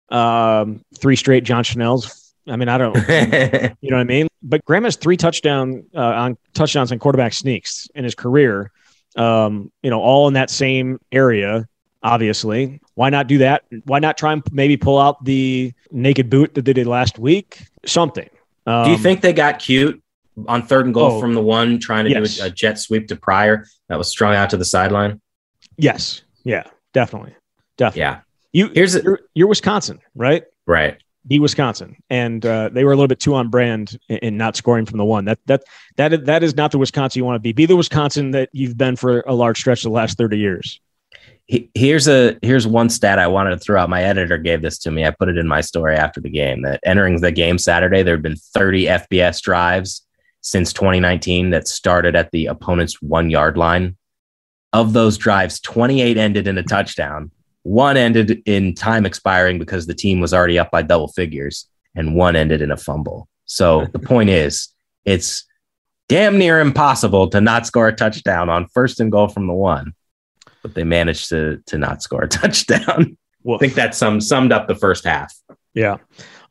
Um, three straight John Chenals. I mean, I don't, you know what I mean? But Graham has three touchdown uh, on touchdowns and quarterback sneaks in his career. Um, you know, all in that same area. Obviously, why not do that? Why not try and maybe pull out the naked boot that they did last week? Something. Um, do you think they got cute on third and goal Oh. from the one, trying to Yes. do a, a jet sweep to Pryor that was strung out to the sideline? Yes. Yeah. Definitely. Definitely. Yeah, You Here's a- you're, you're Wisconsin, right? right. Be Wisconsin, and uh, they were a little bit too on brand in, not scoring from the one. That that that is, that is not the Wisconsin you want to be. Be the Wisconsin that you've been for a large stretch of the last thirty years. Here's a here's one stat I wanted to throw out. My editor gave this to me. I put it in my story after the game that entering the game Saturday, there have been 30 FBS drives since 2019 that started at the opponent's one yard line. Of those drives, 28 ended in a touchdown. One ended in time expiring because the team was already up by double figures, and one ended in a fumble. So the point is, it's damn near impossible to not score a touchdown on first and goal from the one but they managed to to not score a touchdown. Well, I think that sum, summed up the first half. yeah.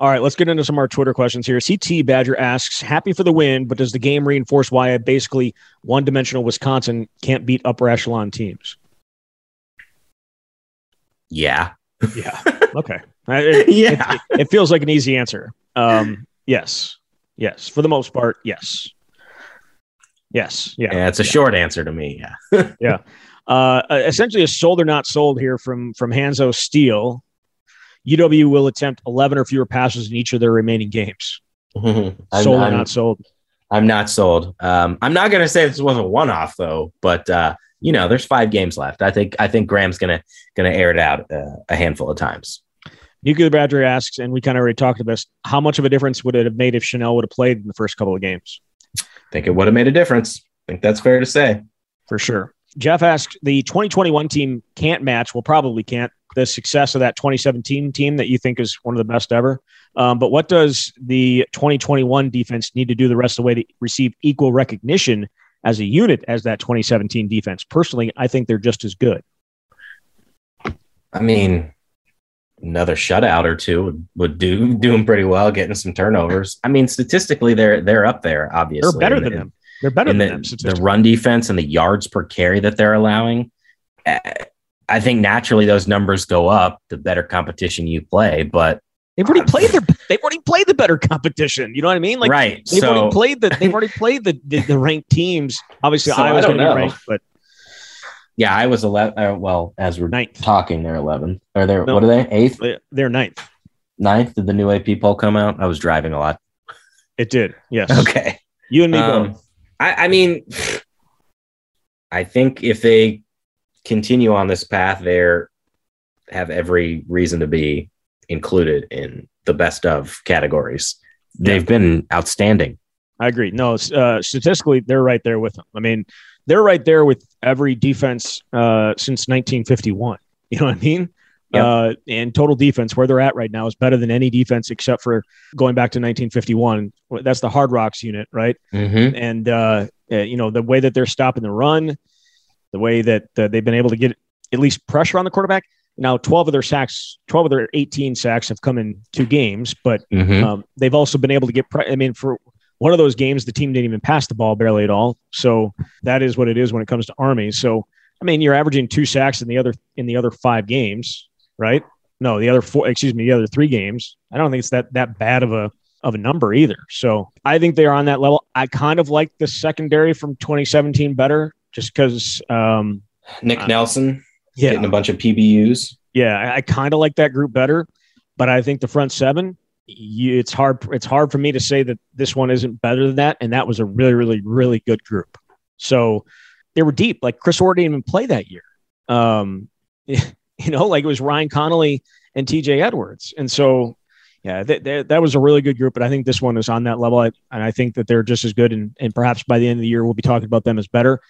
All right, let's get into some of our Twitter questions here. CT Badger asks, "Happy for the win, but does the game reinforce why a basically one-dimensional Wisconsin can't beat upper echelon teams?" Yeah. Yeah. Okay. It- Yeah. it, it feels like an easy answer. Um, yes, yes, for the most part, yes, yes, yeah. Yeah, it's a short answer to me. Yeah. Yeah. Uh, essentially, a sold or not sold here from from Hanzo Steel. UW will attempt 11 or fewer passes in each of their remaining games. I'm, sold or I'm- not sold? I'm not sold. Um, I'm not going to say this was a one off though, but uh, you know, there's five games left. I think I think Graham's gonna gonna air it out uh, a handful of times. Nuclear Badger asks, and we kind of already talked about this. How much of a difference would it have made if Chenal would have played in the first couple of games? I think it would have made a difference. I think that's fair to say. For sure. Jeff asked, the 2021 team can't match. Well, probably can't the success of that 2017 team that you think is one of the best ever. Um, but what does the 2021 defense need to do the rest of the way to receive equal recognition as a unit as that 2017 defense? Personally, I think they're just as good. I mean, another shutout or two would, would do do them pretty well, getting some turnovers. I mean, statistically, they're they're up there. Obviously, They're better And- than them. They're better than the, them. the run defense and the yards per carry that they're allowing. uh, I think naturally those numbers go up the better competition you play. But They've already played their. They've already played the better competition. You know what I mean? Like right, they've so already played the. They've already played the the, the ranked teams. Obviously, So, I Iowa's don't going to be ranked, but yeah, I was eleven. Uh, well, as we're ninth. talking, they're eleven. Or they're No. what are they? Eighth, They- They're ninth. ninth. Did the new AP poll come out? I was driving a lot. It did. Yes. Okay. You and me Um, both. I, I mean, I think if they continue on this path, they're have every reason to be included in the best of categories. They've been outstanding. I agree. No, uh, statistically, they're right there with them. I mean, they're right there with every defense uh, since 1951. You know what I mean? Yep. Uh, and total defense, where they're at right now, is better than any defense except for going back to 1951. That's the Hard Rocks unit, right? Mm-hmm. And uh, uh, you know the way that they're stopping the run, the way that uh, they've been able to get at least pressure on the quarterback. Now, 12 of their sacks, 12 of their 18 sacks have come in two games, but Mm-hmm. um, they've also been able to get. Pre- I mean, for one of those games, the team didn't even pass the ball barely at all. So that is what it is when it comes to Army. So I mean, you're averaging two sacks in the other in the other five games, right? No, the other four. Excuse me, the other three games. I don't think it's that that bad of a of a number either. So I think they are on that level. I kind of like the secondary from 2017 better, just because. Um, Nick Uh, Nelson yeah, getting a bunch of PBUs. yeah, I, I kind of like that group better, but I think the front seven, you, it's hard. It's hard for me to say that this one isn't better than that, and that was a really, really, really good group. So they were deep. Like Chris Orr didn't even play that year. Um, you know, like it was Ryan Connelly and T.J. Edwards, and so yeah, that that that was a really good group. But I think this one is on that level, I, and I think that they're just as good. And and perhaps by the end of the year, we'll be talking about them as better.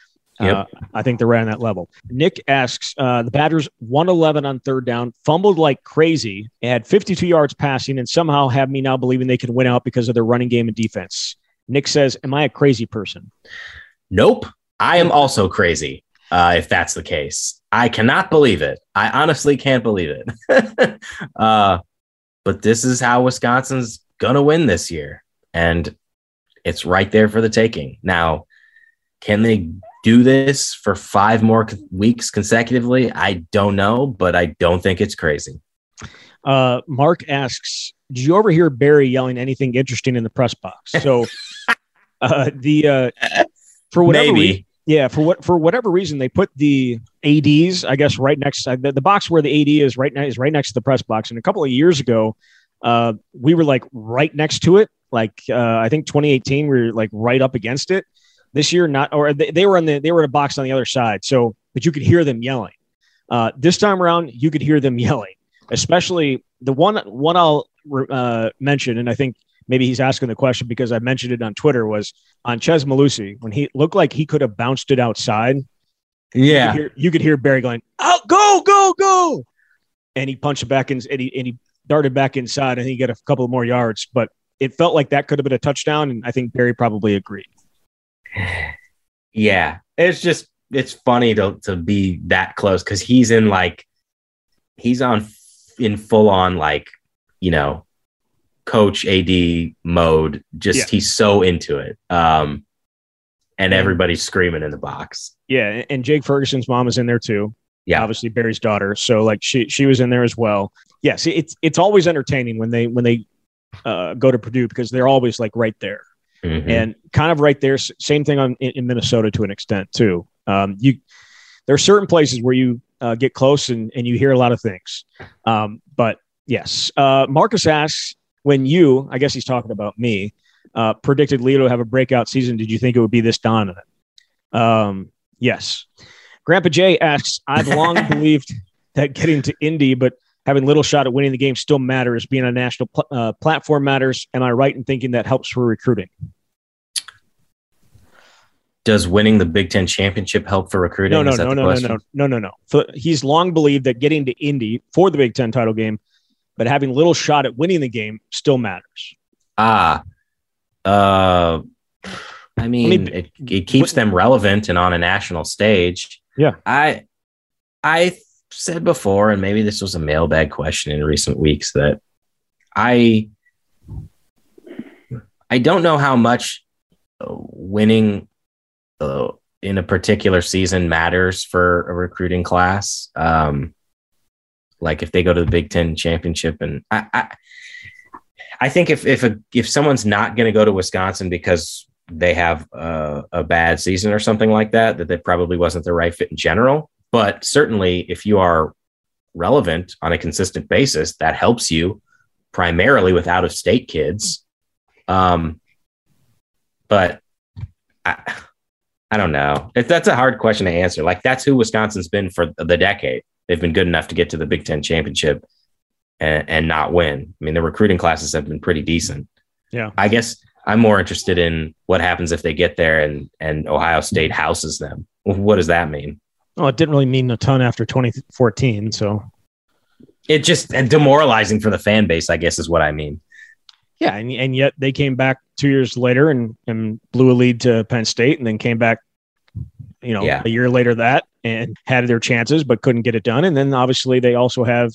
Yep. Uh, I think they're right on that level. Nick asks uh, the Badgers 111 on third down, fumbled like crazy, had 52 yards passing, and somehow have me now believing they can win out because of their running game and defense. Nick says, Am I a crazy person? Nope. I am also crazy. Uh, if that's the case, I cannot believe it. I honestly can't believe it. uh, but this is how Wisconsin's gonna win this year, and it's right there for the taking. Now, can they do this for five more weeks consecutively? I don't know, but I don't think it's crazy. Uh, Mark asks, "Did you ever hear Barry yelling anything interesting in the press box?" So, uh, the uh, for whatever Maybe. re- yeah, for what for whatever reason they put the ads, I guess, right next to the, the box where the ad is right now is right next to the press box. And a couple of years ago, uh, we were like right next to it. Like uh, I think 2018, we were like right up against it. This year, not or they, they were on the they were in a box on the other side. So, but you could hear them yelling. Uh, this time around, you could hear them yelling, especially the one one I'll uh, mention, and I think maybe he's asking the question because I mentioned it on Twitter was on Chez Mellusi when he looked like he could have bounced it outside. You Yeah. could hear, you could hear Barry going, "Out, go, go, go," and he punched it back in, and he, and he darted back inside, and he got a couple more yards. But it felt like that could have been a touchdown, and I think Barry probably agreed. Yeah. It's just it's funny to to be that close because he's in like he's on in full on like, you know, coach AD mode. Just Yeah. he's so into it. Um and everybody's screaming in the box. Yeah, and- Jake Ferguson's mom is in there too. Yeah. obviously Barry's daughter. So like she she was in there as well. Yes, it's it's always entertaining when they when they uh, go to Purdue because they're always like right there. Mhm. and kind of right there. Same thing on in, in Minnesota to an extent too. Um, you there are certain places where you uh, get close and, and you hear a lot of things. Um, but yes, uh, Marcus asks when you, I guess he's talking about me, uh, predicted Leo to have a breakout season. Did you think it would be this dominant? Um, yes. Grandpa Jay asks, I've long believed that getting to Indy, but having little shot at winning the game still matters. Being on a national pl- uh, platform matters. Am I right in thinking that helps for recruiting? Does winning the Big Ten championship help for recruiting? No, no, Is that no, the no, no, question? no, no, no, no. So he's long believed that getting to Indy for the Big Ten title game, but having little shot at winning the game still matters. Ah, uh, I mean, mean, it, it keeps them relevant and on a national stage. Yeah. I, I said before, and maybe this was a mailbag question in recent weeks that I, I don't know how much winning uh, in a particular season matters for a recruiting class. Um, like if they go to the Big Ten championship, and I, I I think if if a, if someone's not going to go to Wisconsin because they have a, a bad season or something like that, that that probably wasn't the right fit in general. But certainly, if you are relevant on a consistent basis, that helps you primarily with out of state kids. Um, but I, I don't know if that's a hard question to answer. Like that's who Wisconsin's been for the decade. They've been good enough to get to the Big Ten championship and, and not win. I mean, the recruiting classes have been pretty decent. Yeah. I guess I'm more interested in what happens if they get there and and Ohio State houses them. What does that mean? Well, it didn't really mean a ton after 2014. So It just and demoralizing for the fan base, I guess, is what I mean. yeah, and, and yet they came back two years later and, and blew a lead to Penn State, and then came back, you know, Yeah. a year later that and had their chances but couldn't get it done. And then obviously they also have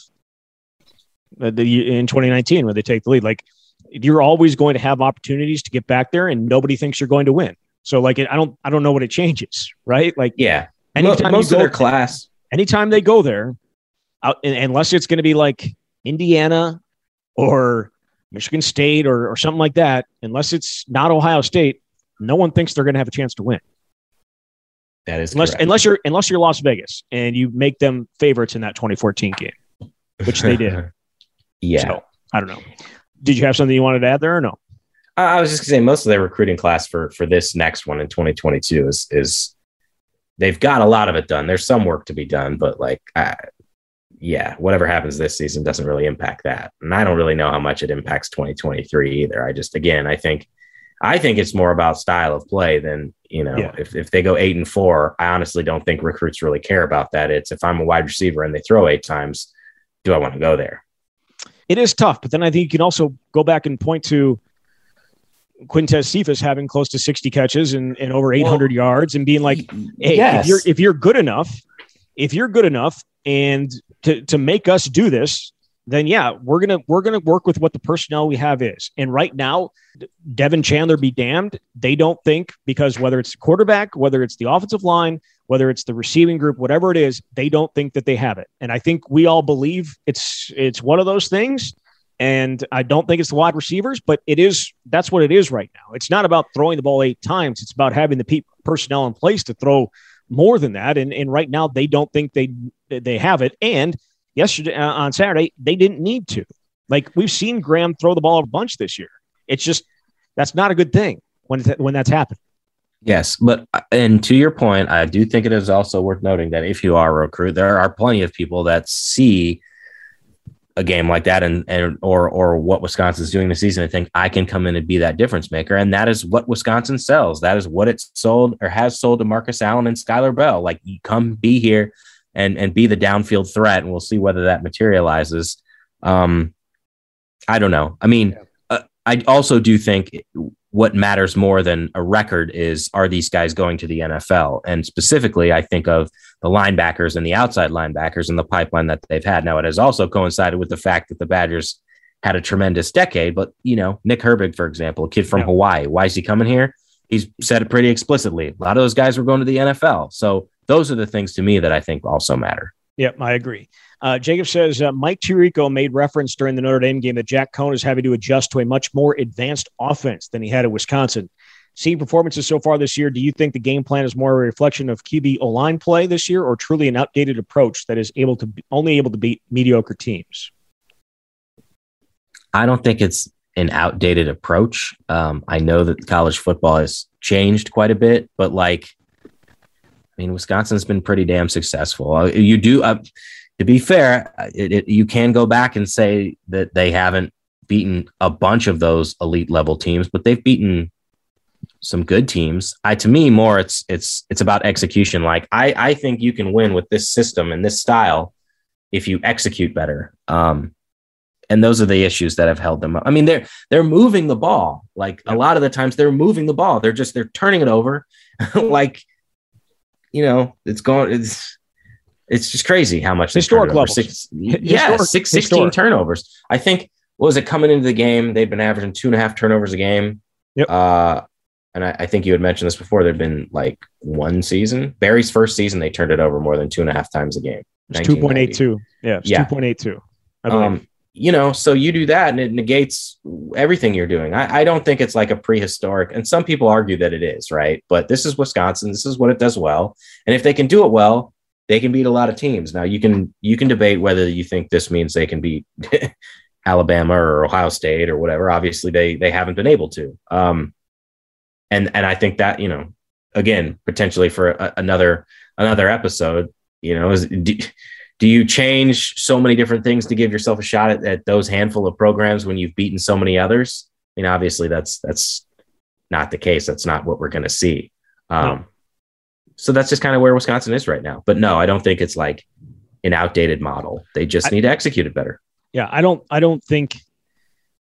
the, in 2019 where they take the lead. Like you're always going to have opportunities to get back there, and nobody thinks you're going to win. So like I don't I don't know what it changes, right? Like Yeah. Anytime Most you of their class. anytime they go there, out, unless it's going to be like Indiana or Michigan State or, or something like that, unless it's not Ohio State, no one thinks they're going to have a chance to win. That is Unless correct. unless you're unless you're Las Vegas and you make them favorites in that 2014 game, which they did. yeah. So I don't know. Did you have something you wanted to add there or no? I I was just gonna say most of their recruiting class for for this next one in 2022 is is they've got a lot of it done. There's some work to be done, but like, I, yeah, whatever happens this season doesn't really impact that, and I don't really know how much it impacts 2023 either. I just again, I think I think it's more about style of play than you know. Yeah. If if they go eight and four, I honestly don't think recruits really care about that. It's if I'm a wide receiver and they throw eight times, do I want to go there? It is tough, but then I think you can also go back and point to Quintez Cephus having close to 60 catches and, and over 800 yards and being like, hey, if you're if you're good enough, if you're good enough, and to to make us do this, then yeah, we're gonna we're gonna work with what the personnel we have is. And right now, Devin Chandler be damned. They don't think because whether it's the quarterback, whether it's the offensive line, whether it's the receiving group, whatever it is, they don't think that they have it. And I think we all believe it's it's one of those things. And I don't think it's the wide receivers, but it is that's what it is right now. It's not about throwing the ball eight times. It's about having the pe- personnel in place to throw more than that. And and right now they don't think they they have it. And yesterday uh, on Saturday, they didn't need to. Like we've seen Graham throw the ball a bunch this year. It's just that's not a good thing when when that's happened. Yes, but uh, and to your point, I do think it is also worth noting that if you are a recruit, there are plenty of people that see a game like that and, and or or what Wisconsin's doing this season and think I can come in and be that difference maker. And that is what Wisconsin sells. That is what it's sold or has sold to Markus Allen and Skyler Bell. Like you come be here and and be the downfield threat, and we'll see whether that materializes. Um, I don't know. I mean, yeah. uh, I also do think what matters more than a record is are these guys going to the NFL? And specifically, I think of the linebackers and the outside linebackers and the pipeline that they've had. Now, it has also coincided with the fact that the Badgers had a tremendous decade. But you know, Nick Herbig, for example, a kid from yeah. Hawaii, why is he coming here? He's said it pretty explicitly. A lot of those guys were going to the NFL. So those are the things to me that I think also matter. Yep, I agree. Uh, Jacob says uh, Mike Tirico made reference during the Notre Dame game that Jack Coan is having to adjust to a much more advanced offense than he had at Wisconsin. Seeing performances so far this year, do you think the game plan is more a reflection of QB O line play this year, or truly an outdated approach that is able to be, only able to beat mediocre teams? I don't think it's an outdated approach. Um, I know that college football has changed quite a bit, but like I mean, Wisconsin's been pretty damn successful. Uh, you do, uh, to be fair, it, it, you can go back and say that they haven't beaten a bunch of those elite level teams, but they've beaten some good teams. I to me more it's it's it's about execution. Like I I think you can win with this system and this style if you execute better. Um, and those are the issues that have held them up. I mean, they're they're moving the ball. Like a lot of the times they're moving the ball. They're just they're turning it over. like you know, it's gone. It's it's just crazy how much historic levels. Six, yeah, historic, six, 16 historic. turnovers. I think what was it coming into the game? They've been averaging two and a half turnovers a game. Yep. Uh, and I, I, think you had mentioned this before. There've been like one season, Barry's first season, they turned it over more than two and a half times a game. It's two point eight two. Yeah, yeah, two point eight two. Um, you know, so you do that and it negates everything you're doing. I, I, don't think it's like a prehistoric, and some people argue that it is, right? But this is Wisconsin. This is what it does well. And if they can do it well, they can beat a lot of teams. Now you can you can debate whether you think this means they can beat Alabama or Ohio State or whatever. Obviously, they they haven't been able to. Um, and and I think that you know, again, potentially for a, another another episode, you know, is do, do you change so many different things to give yourself a shot at, at those handful of programs when you've beaten so many others? I mean, obviously that's that's not the case. That's not what we're going to see. Um. So that's just kind of where Wisconsin is right now. But no, I don't think it's like an outdated model. They just I, need to execute it better. Yeah, I don't. I don't think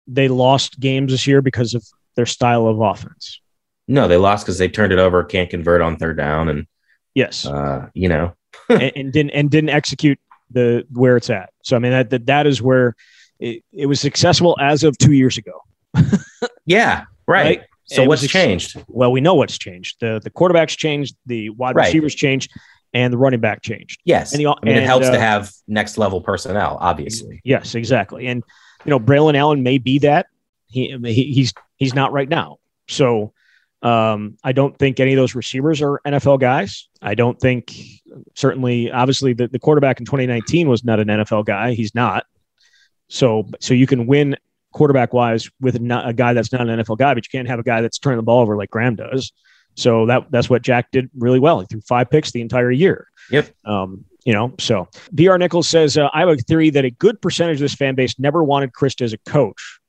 they lost games this year because of their style of offense. No, they lost because they turned it over, can't convert on third down, and yes, uh, you know, and, and, didn't and didn't execute the where it's at. So I mean that that, that is where it, it was successful as of two years ago. yeah, right. right? So what's changed? Well, we know what's changed. The the quarterbacks changed, the wide right. receivers changed, and the running back changed. Yes, and the, I mean and, it helps uh, to have next level personnel, obviously. Yes, exactly. And you know, Braelon Allen may be that. He, he he's he's not right now. So um, I don't think any of those receivers are NFL guys. I don't think certainly, obviously, the, the quarterback in 2019 was not an NFL guy. He's not. So, so you can win quarterback wise with a, a guy that's not an NFL guy, but you can't have a guy that's turning the ball over like Graham does. So that that's what Jack did really well. He threw five picks the entire year. Yep. Um, you know, so BR Nichols says, uh, I have a theory that a good percentage of this fan base never wanted Chryst as a coach,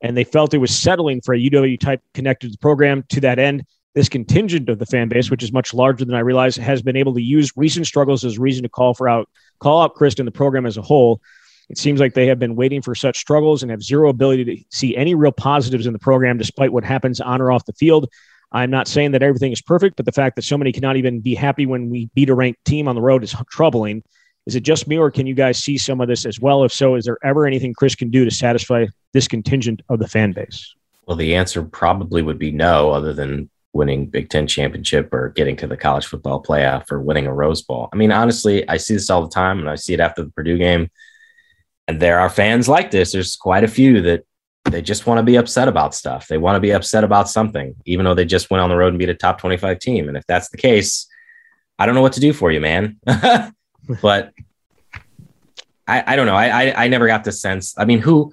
and they felt it was settling for a UW type connected to the program. To that end, this contingent of the fan base, which is much larger than I realized, has been able to use recent struggles as reason to call for out call out Chryst and the program as a whole. It seems like they have been waiting for such struggles and have zero ability to see any real positives in the program, despite what happens on or off the field. I'm not saying that everything is perfect, but the fact that so many cannot even be happy when we beat a ranked team on the road is troubling. Is it just me, or can you guys see some of this as well? If so, is there ever anything Chryst can do to satisfy this contingent of the fan base? Well, the answer probably would be no, other than winning Big Ten championship or getting to the college football playoff or winning a Rose Bowl. I mean, honestly, I see this all the time, and I see it after the Purdue game. And there are fans like this. There's quite a few that they just want to be upset about stuff. They want to be upset about something, even though they just went on the road and beat a top 25 team. And if that's the case, I don't know what to do for you, man. but I, I don't know. I, I, I never got the sense. I mean, who?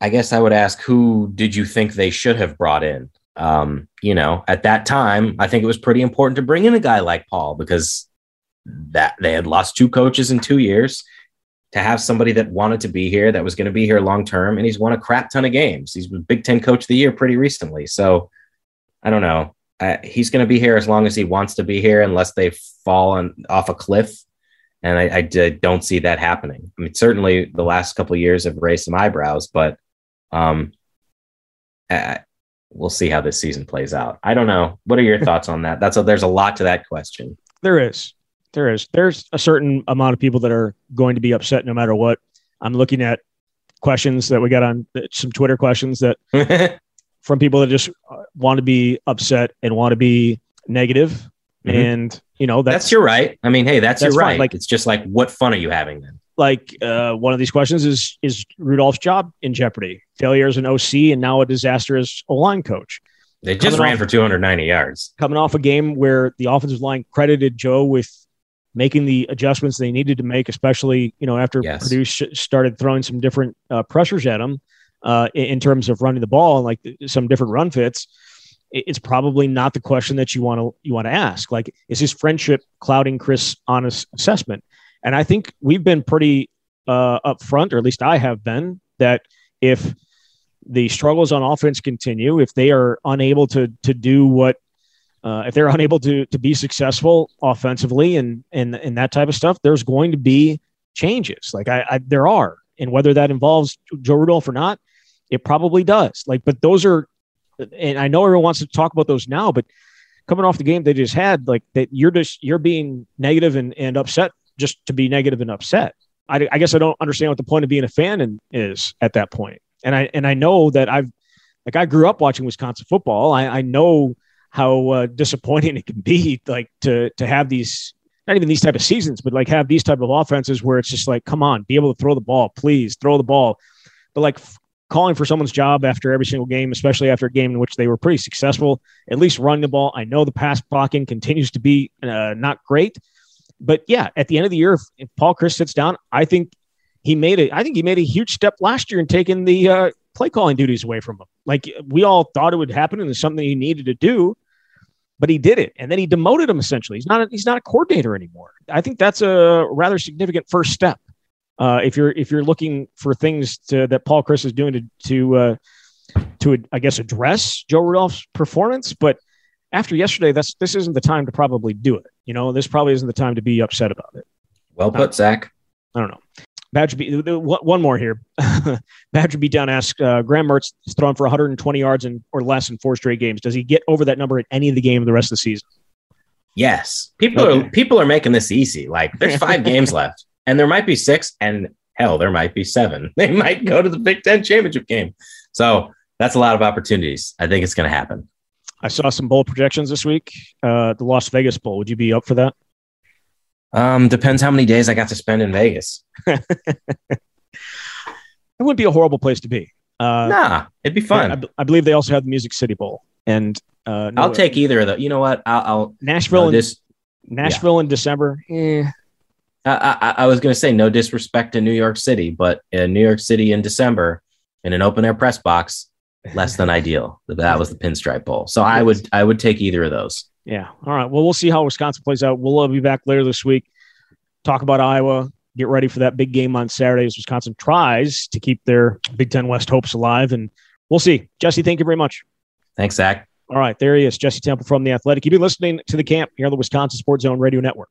I guess I would ask, who did you think they should have brought in? Um, you know, at that time, I think it was pretty important to bring in a guy like Paul because that they had lost two coaches in two years to have somebody that wanted to be here, that was going to be here long term, and he's won a crap ton of games. He's Big Ten Coach of the Year pretty recently. So I don't know. Uh, he's going to be here as long as he wants to be here, unless they fall on, off a cliff. And I, I, I, don't see that happening. I mean, certainly the last couple years have raised some eyebrows, but um, uh, we'll see how this season plays out. I don't know. What are your thoughts on that? That's a, there's a lot to that question. There is. There is. There's a certain amount of people that are going to be upset no matter what. I'm looking at questions that we got on some Twitter questions that from people that just uh, want to be upset and want to be negative. Mm-hmm. And you know that's, that's, your right. I mean, hey, that's, that's your right. Like it's just like, what fun are you having then? Like uh, one of these questions is is Rudolph's job in jeopardy? Failure as an OC and now a disaster as O line coach. They just coming ran off, for 290 yards. Coming off a game where the offensive line credited Joe with making the adjustments they needed to make, especially you know after yes. Purdue sh- started throwing some different uh, pressures at them uh, in, in, terms of running the ball and like some different run fits. It's probably not the question that you want to you want to ask. Like, is his friendship clouding Chryst' honest assessment? And I think we've been pretty uh, upfront, or at least I have been, that if the struggles on offense continue, if they are unable to to do what uh, if they're unable to to be successful offensively and and and that type of stuff, there's going to be changes. Like I, I there are, and whether that involves Joe Rudolph or not, it probably does. Like, but those are, and I know everyone wants to talk about those now, but coming off the game they just had, like that, you're just you're being negative and and upset just to be negative and upset. I, I guess I don't understand what the point of being a fan is at that point. And I and I know that I've like I grew up watching Wisconsin football. I, I know how uh, disappointing it can be like to to have these not even these type of seasons but like have these type of offenses where it's just like come on be able to throw the ball please throw the ball. But like f- calling for someone's job after every single game especially after a game in which they were pretty successful at least running the ball. I know the pass blocking continues to be uh, not great but yeah at the end of the year if, if, paul chryst sits down i think he made it i think he made a huge step last year in taking the uh, play calling duties away from him like we all thought it would happen and it's something he needed to do but he did it, and then he demoted him. Essentially, he's not a, he's not a coordinator anymore. I think that's a rather significant first step. Uh, if you're if you're looking for things to, that Paul Chryst is doing to to uh, to I guess address Joe Rudolph's performance, but after yesterday, that's this isn't the time to probably do it. You know, this probably isn't the time to be upset about it. Well put, Zach. I don't know. Badger beat one more here. Badger beat down asks uh, Graham Mertz is thrown for 120 yards and or less in four straight games. Does he get over that number in any of the game the rest of the season? Yes. People okay. are people are making this easy. Like there's five games left, and there might be six, and hell, there might be seven. They might go to the Big Ten championship game. So that's a lot of opportunities. I think it's going to happen. I saw some bowl projections this week. Uh, the Las Vegas Bowl. Would you be up for that? Um, depends how many days I got to spend in Vegas. it wouldn't be a horrible place to be. Uh, nah, it'd be fun. I, I, believe they also have the Music City Bowl, and uh, no, I'll take either of them. You know what? I'll, I'll Nashville. No, this, Nashville yeah. in December. Eh. I, I, I was going to say no disrespect to New York City, but in New York City in December in an open air press box, less than ideal. That was the Pinstripe Bowl. So I would I would take either of those. Yeah. All right. Well, we'll see how Wisconsin plays out. We'll uh, be back later this week. Talk about Iowa. Get ready for that big game on Saturday as Wisconsin tries to keep their Big Ten West hopes alive. And we'll see. Jesse, thank you very much. Thanks, Zach. All right. There he is, Jesse Temple from The Athletic. You've been listening to the camp here on the Wisconsin Sports Zone Radio Network.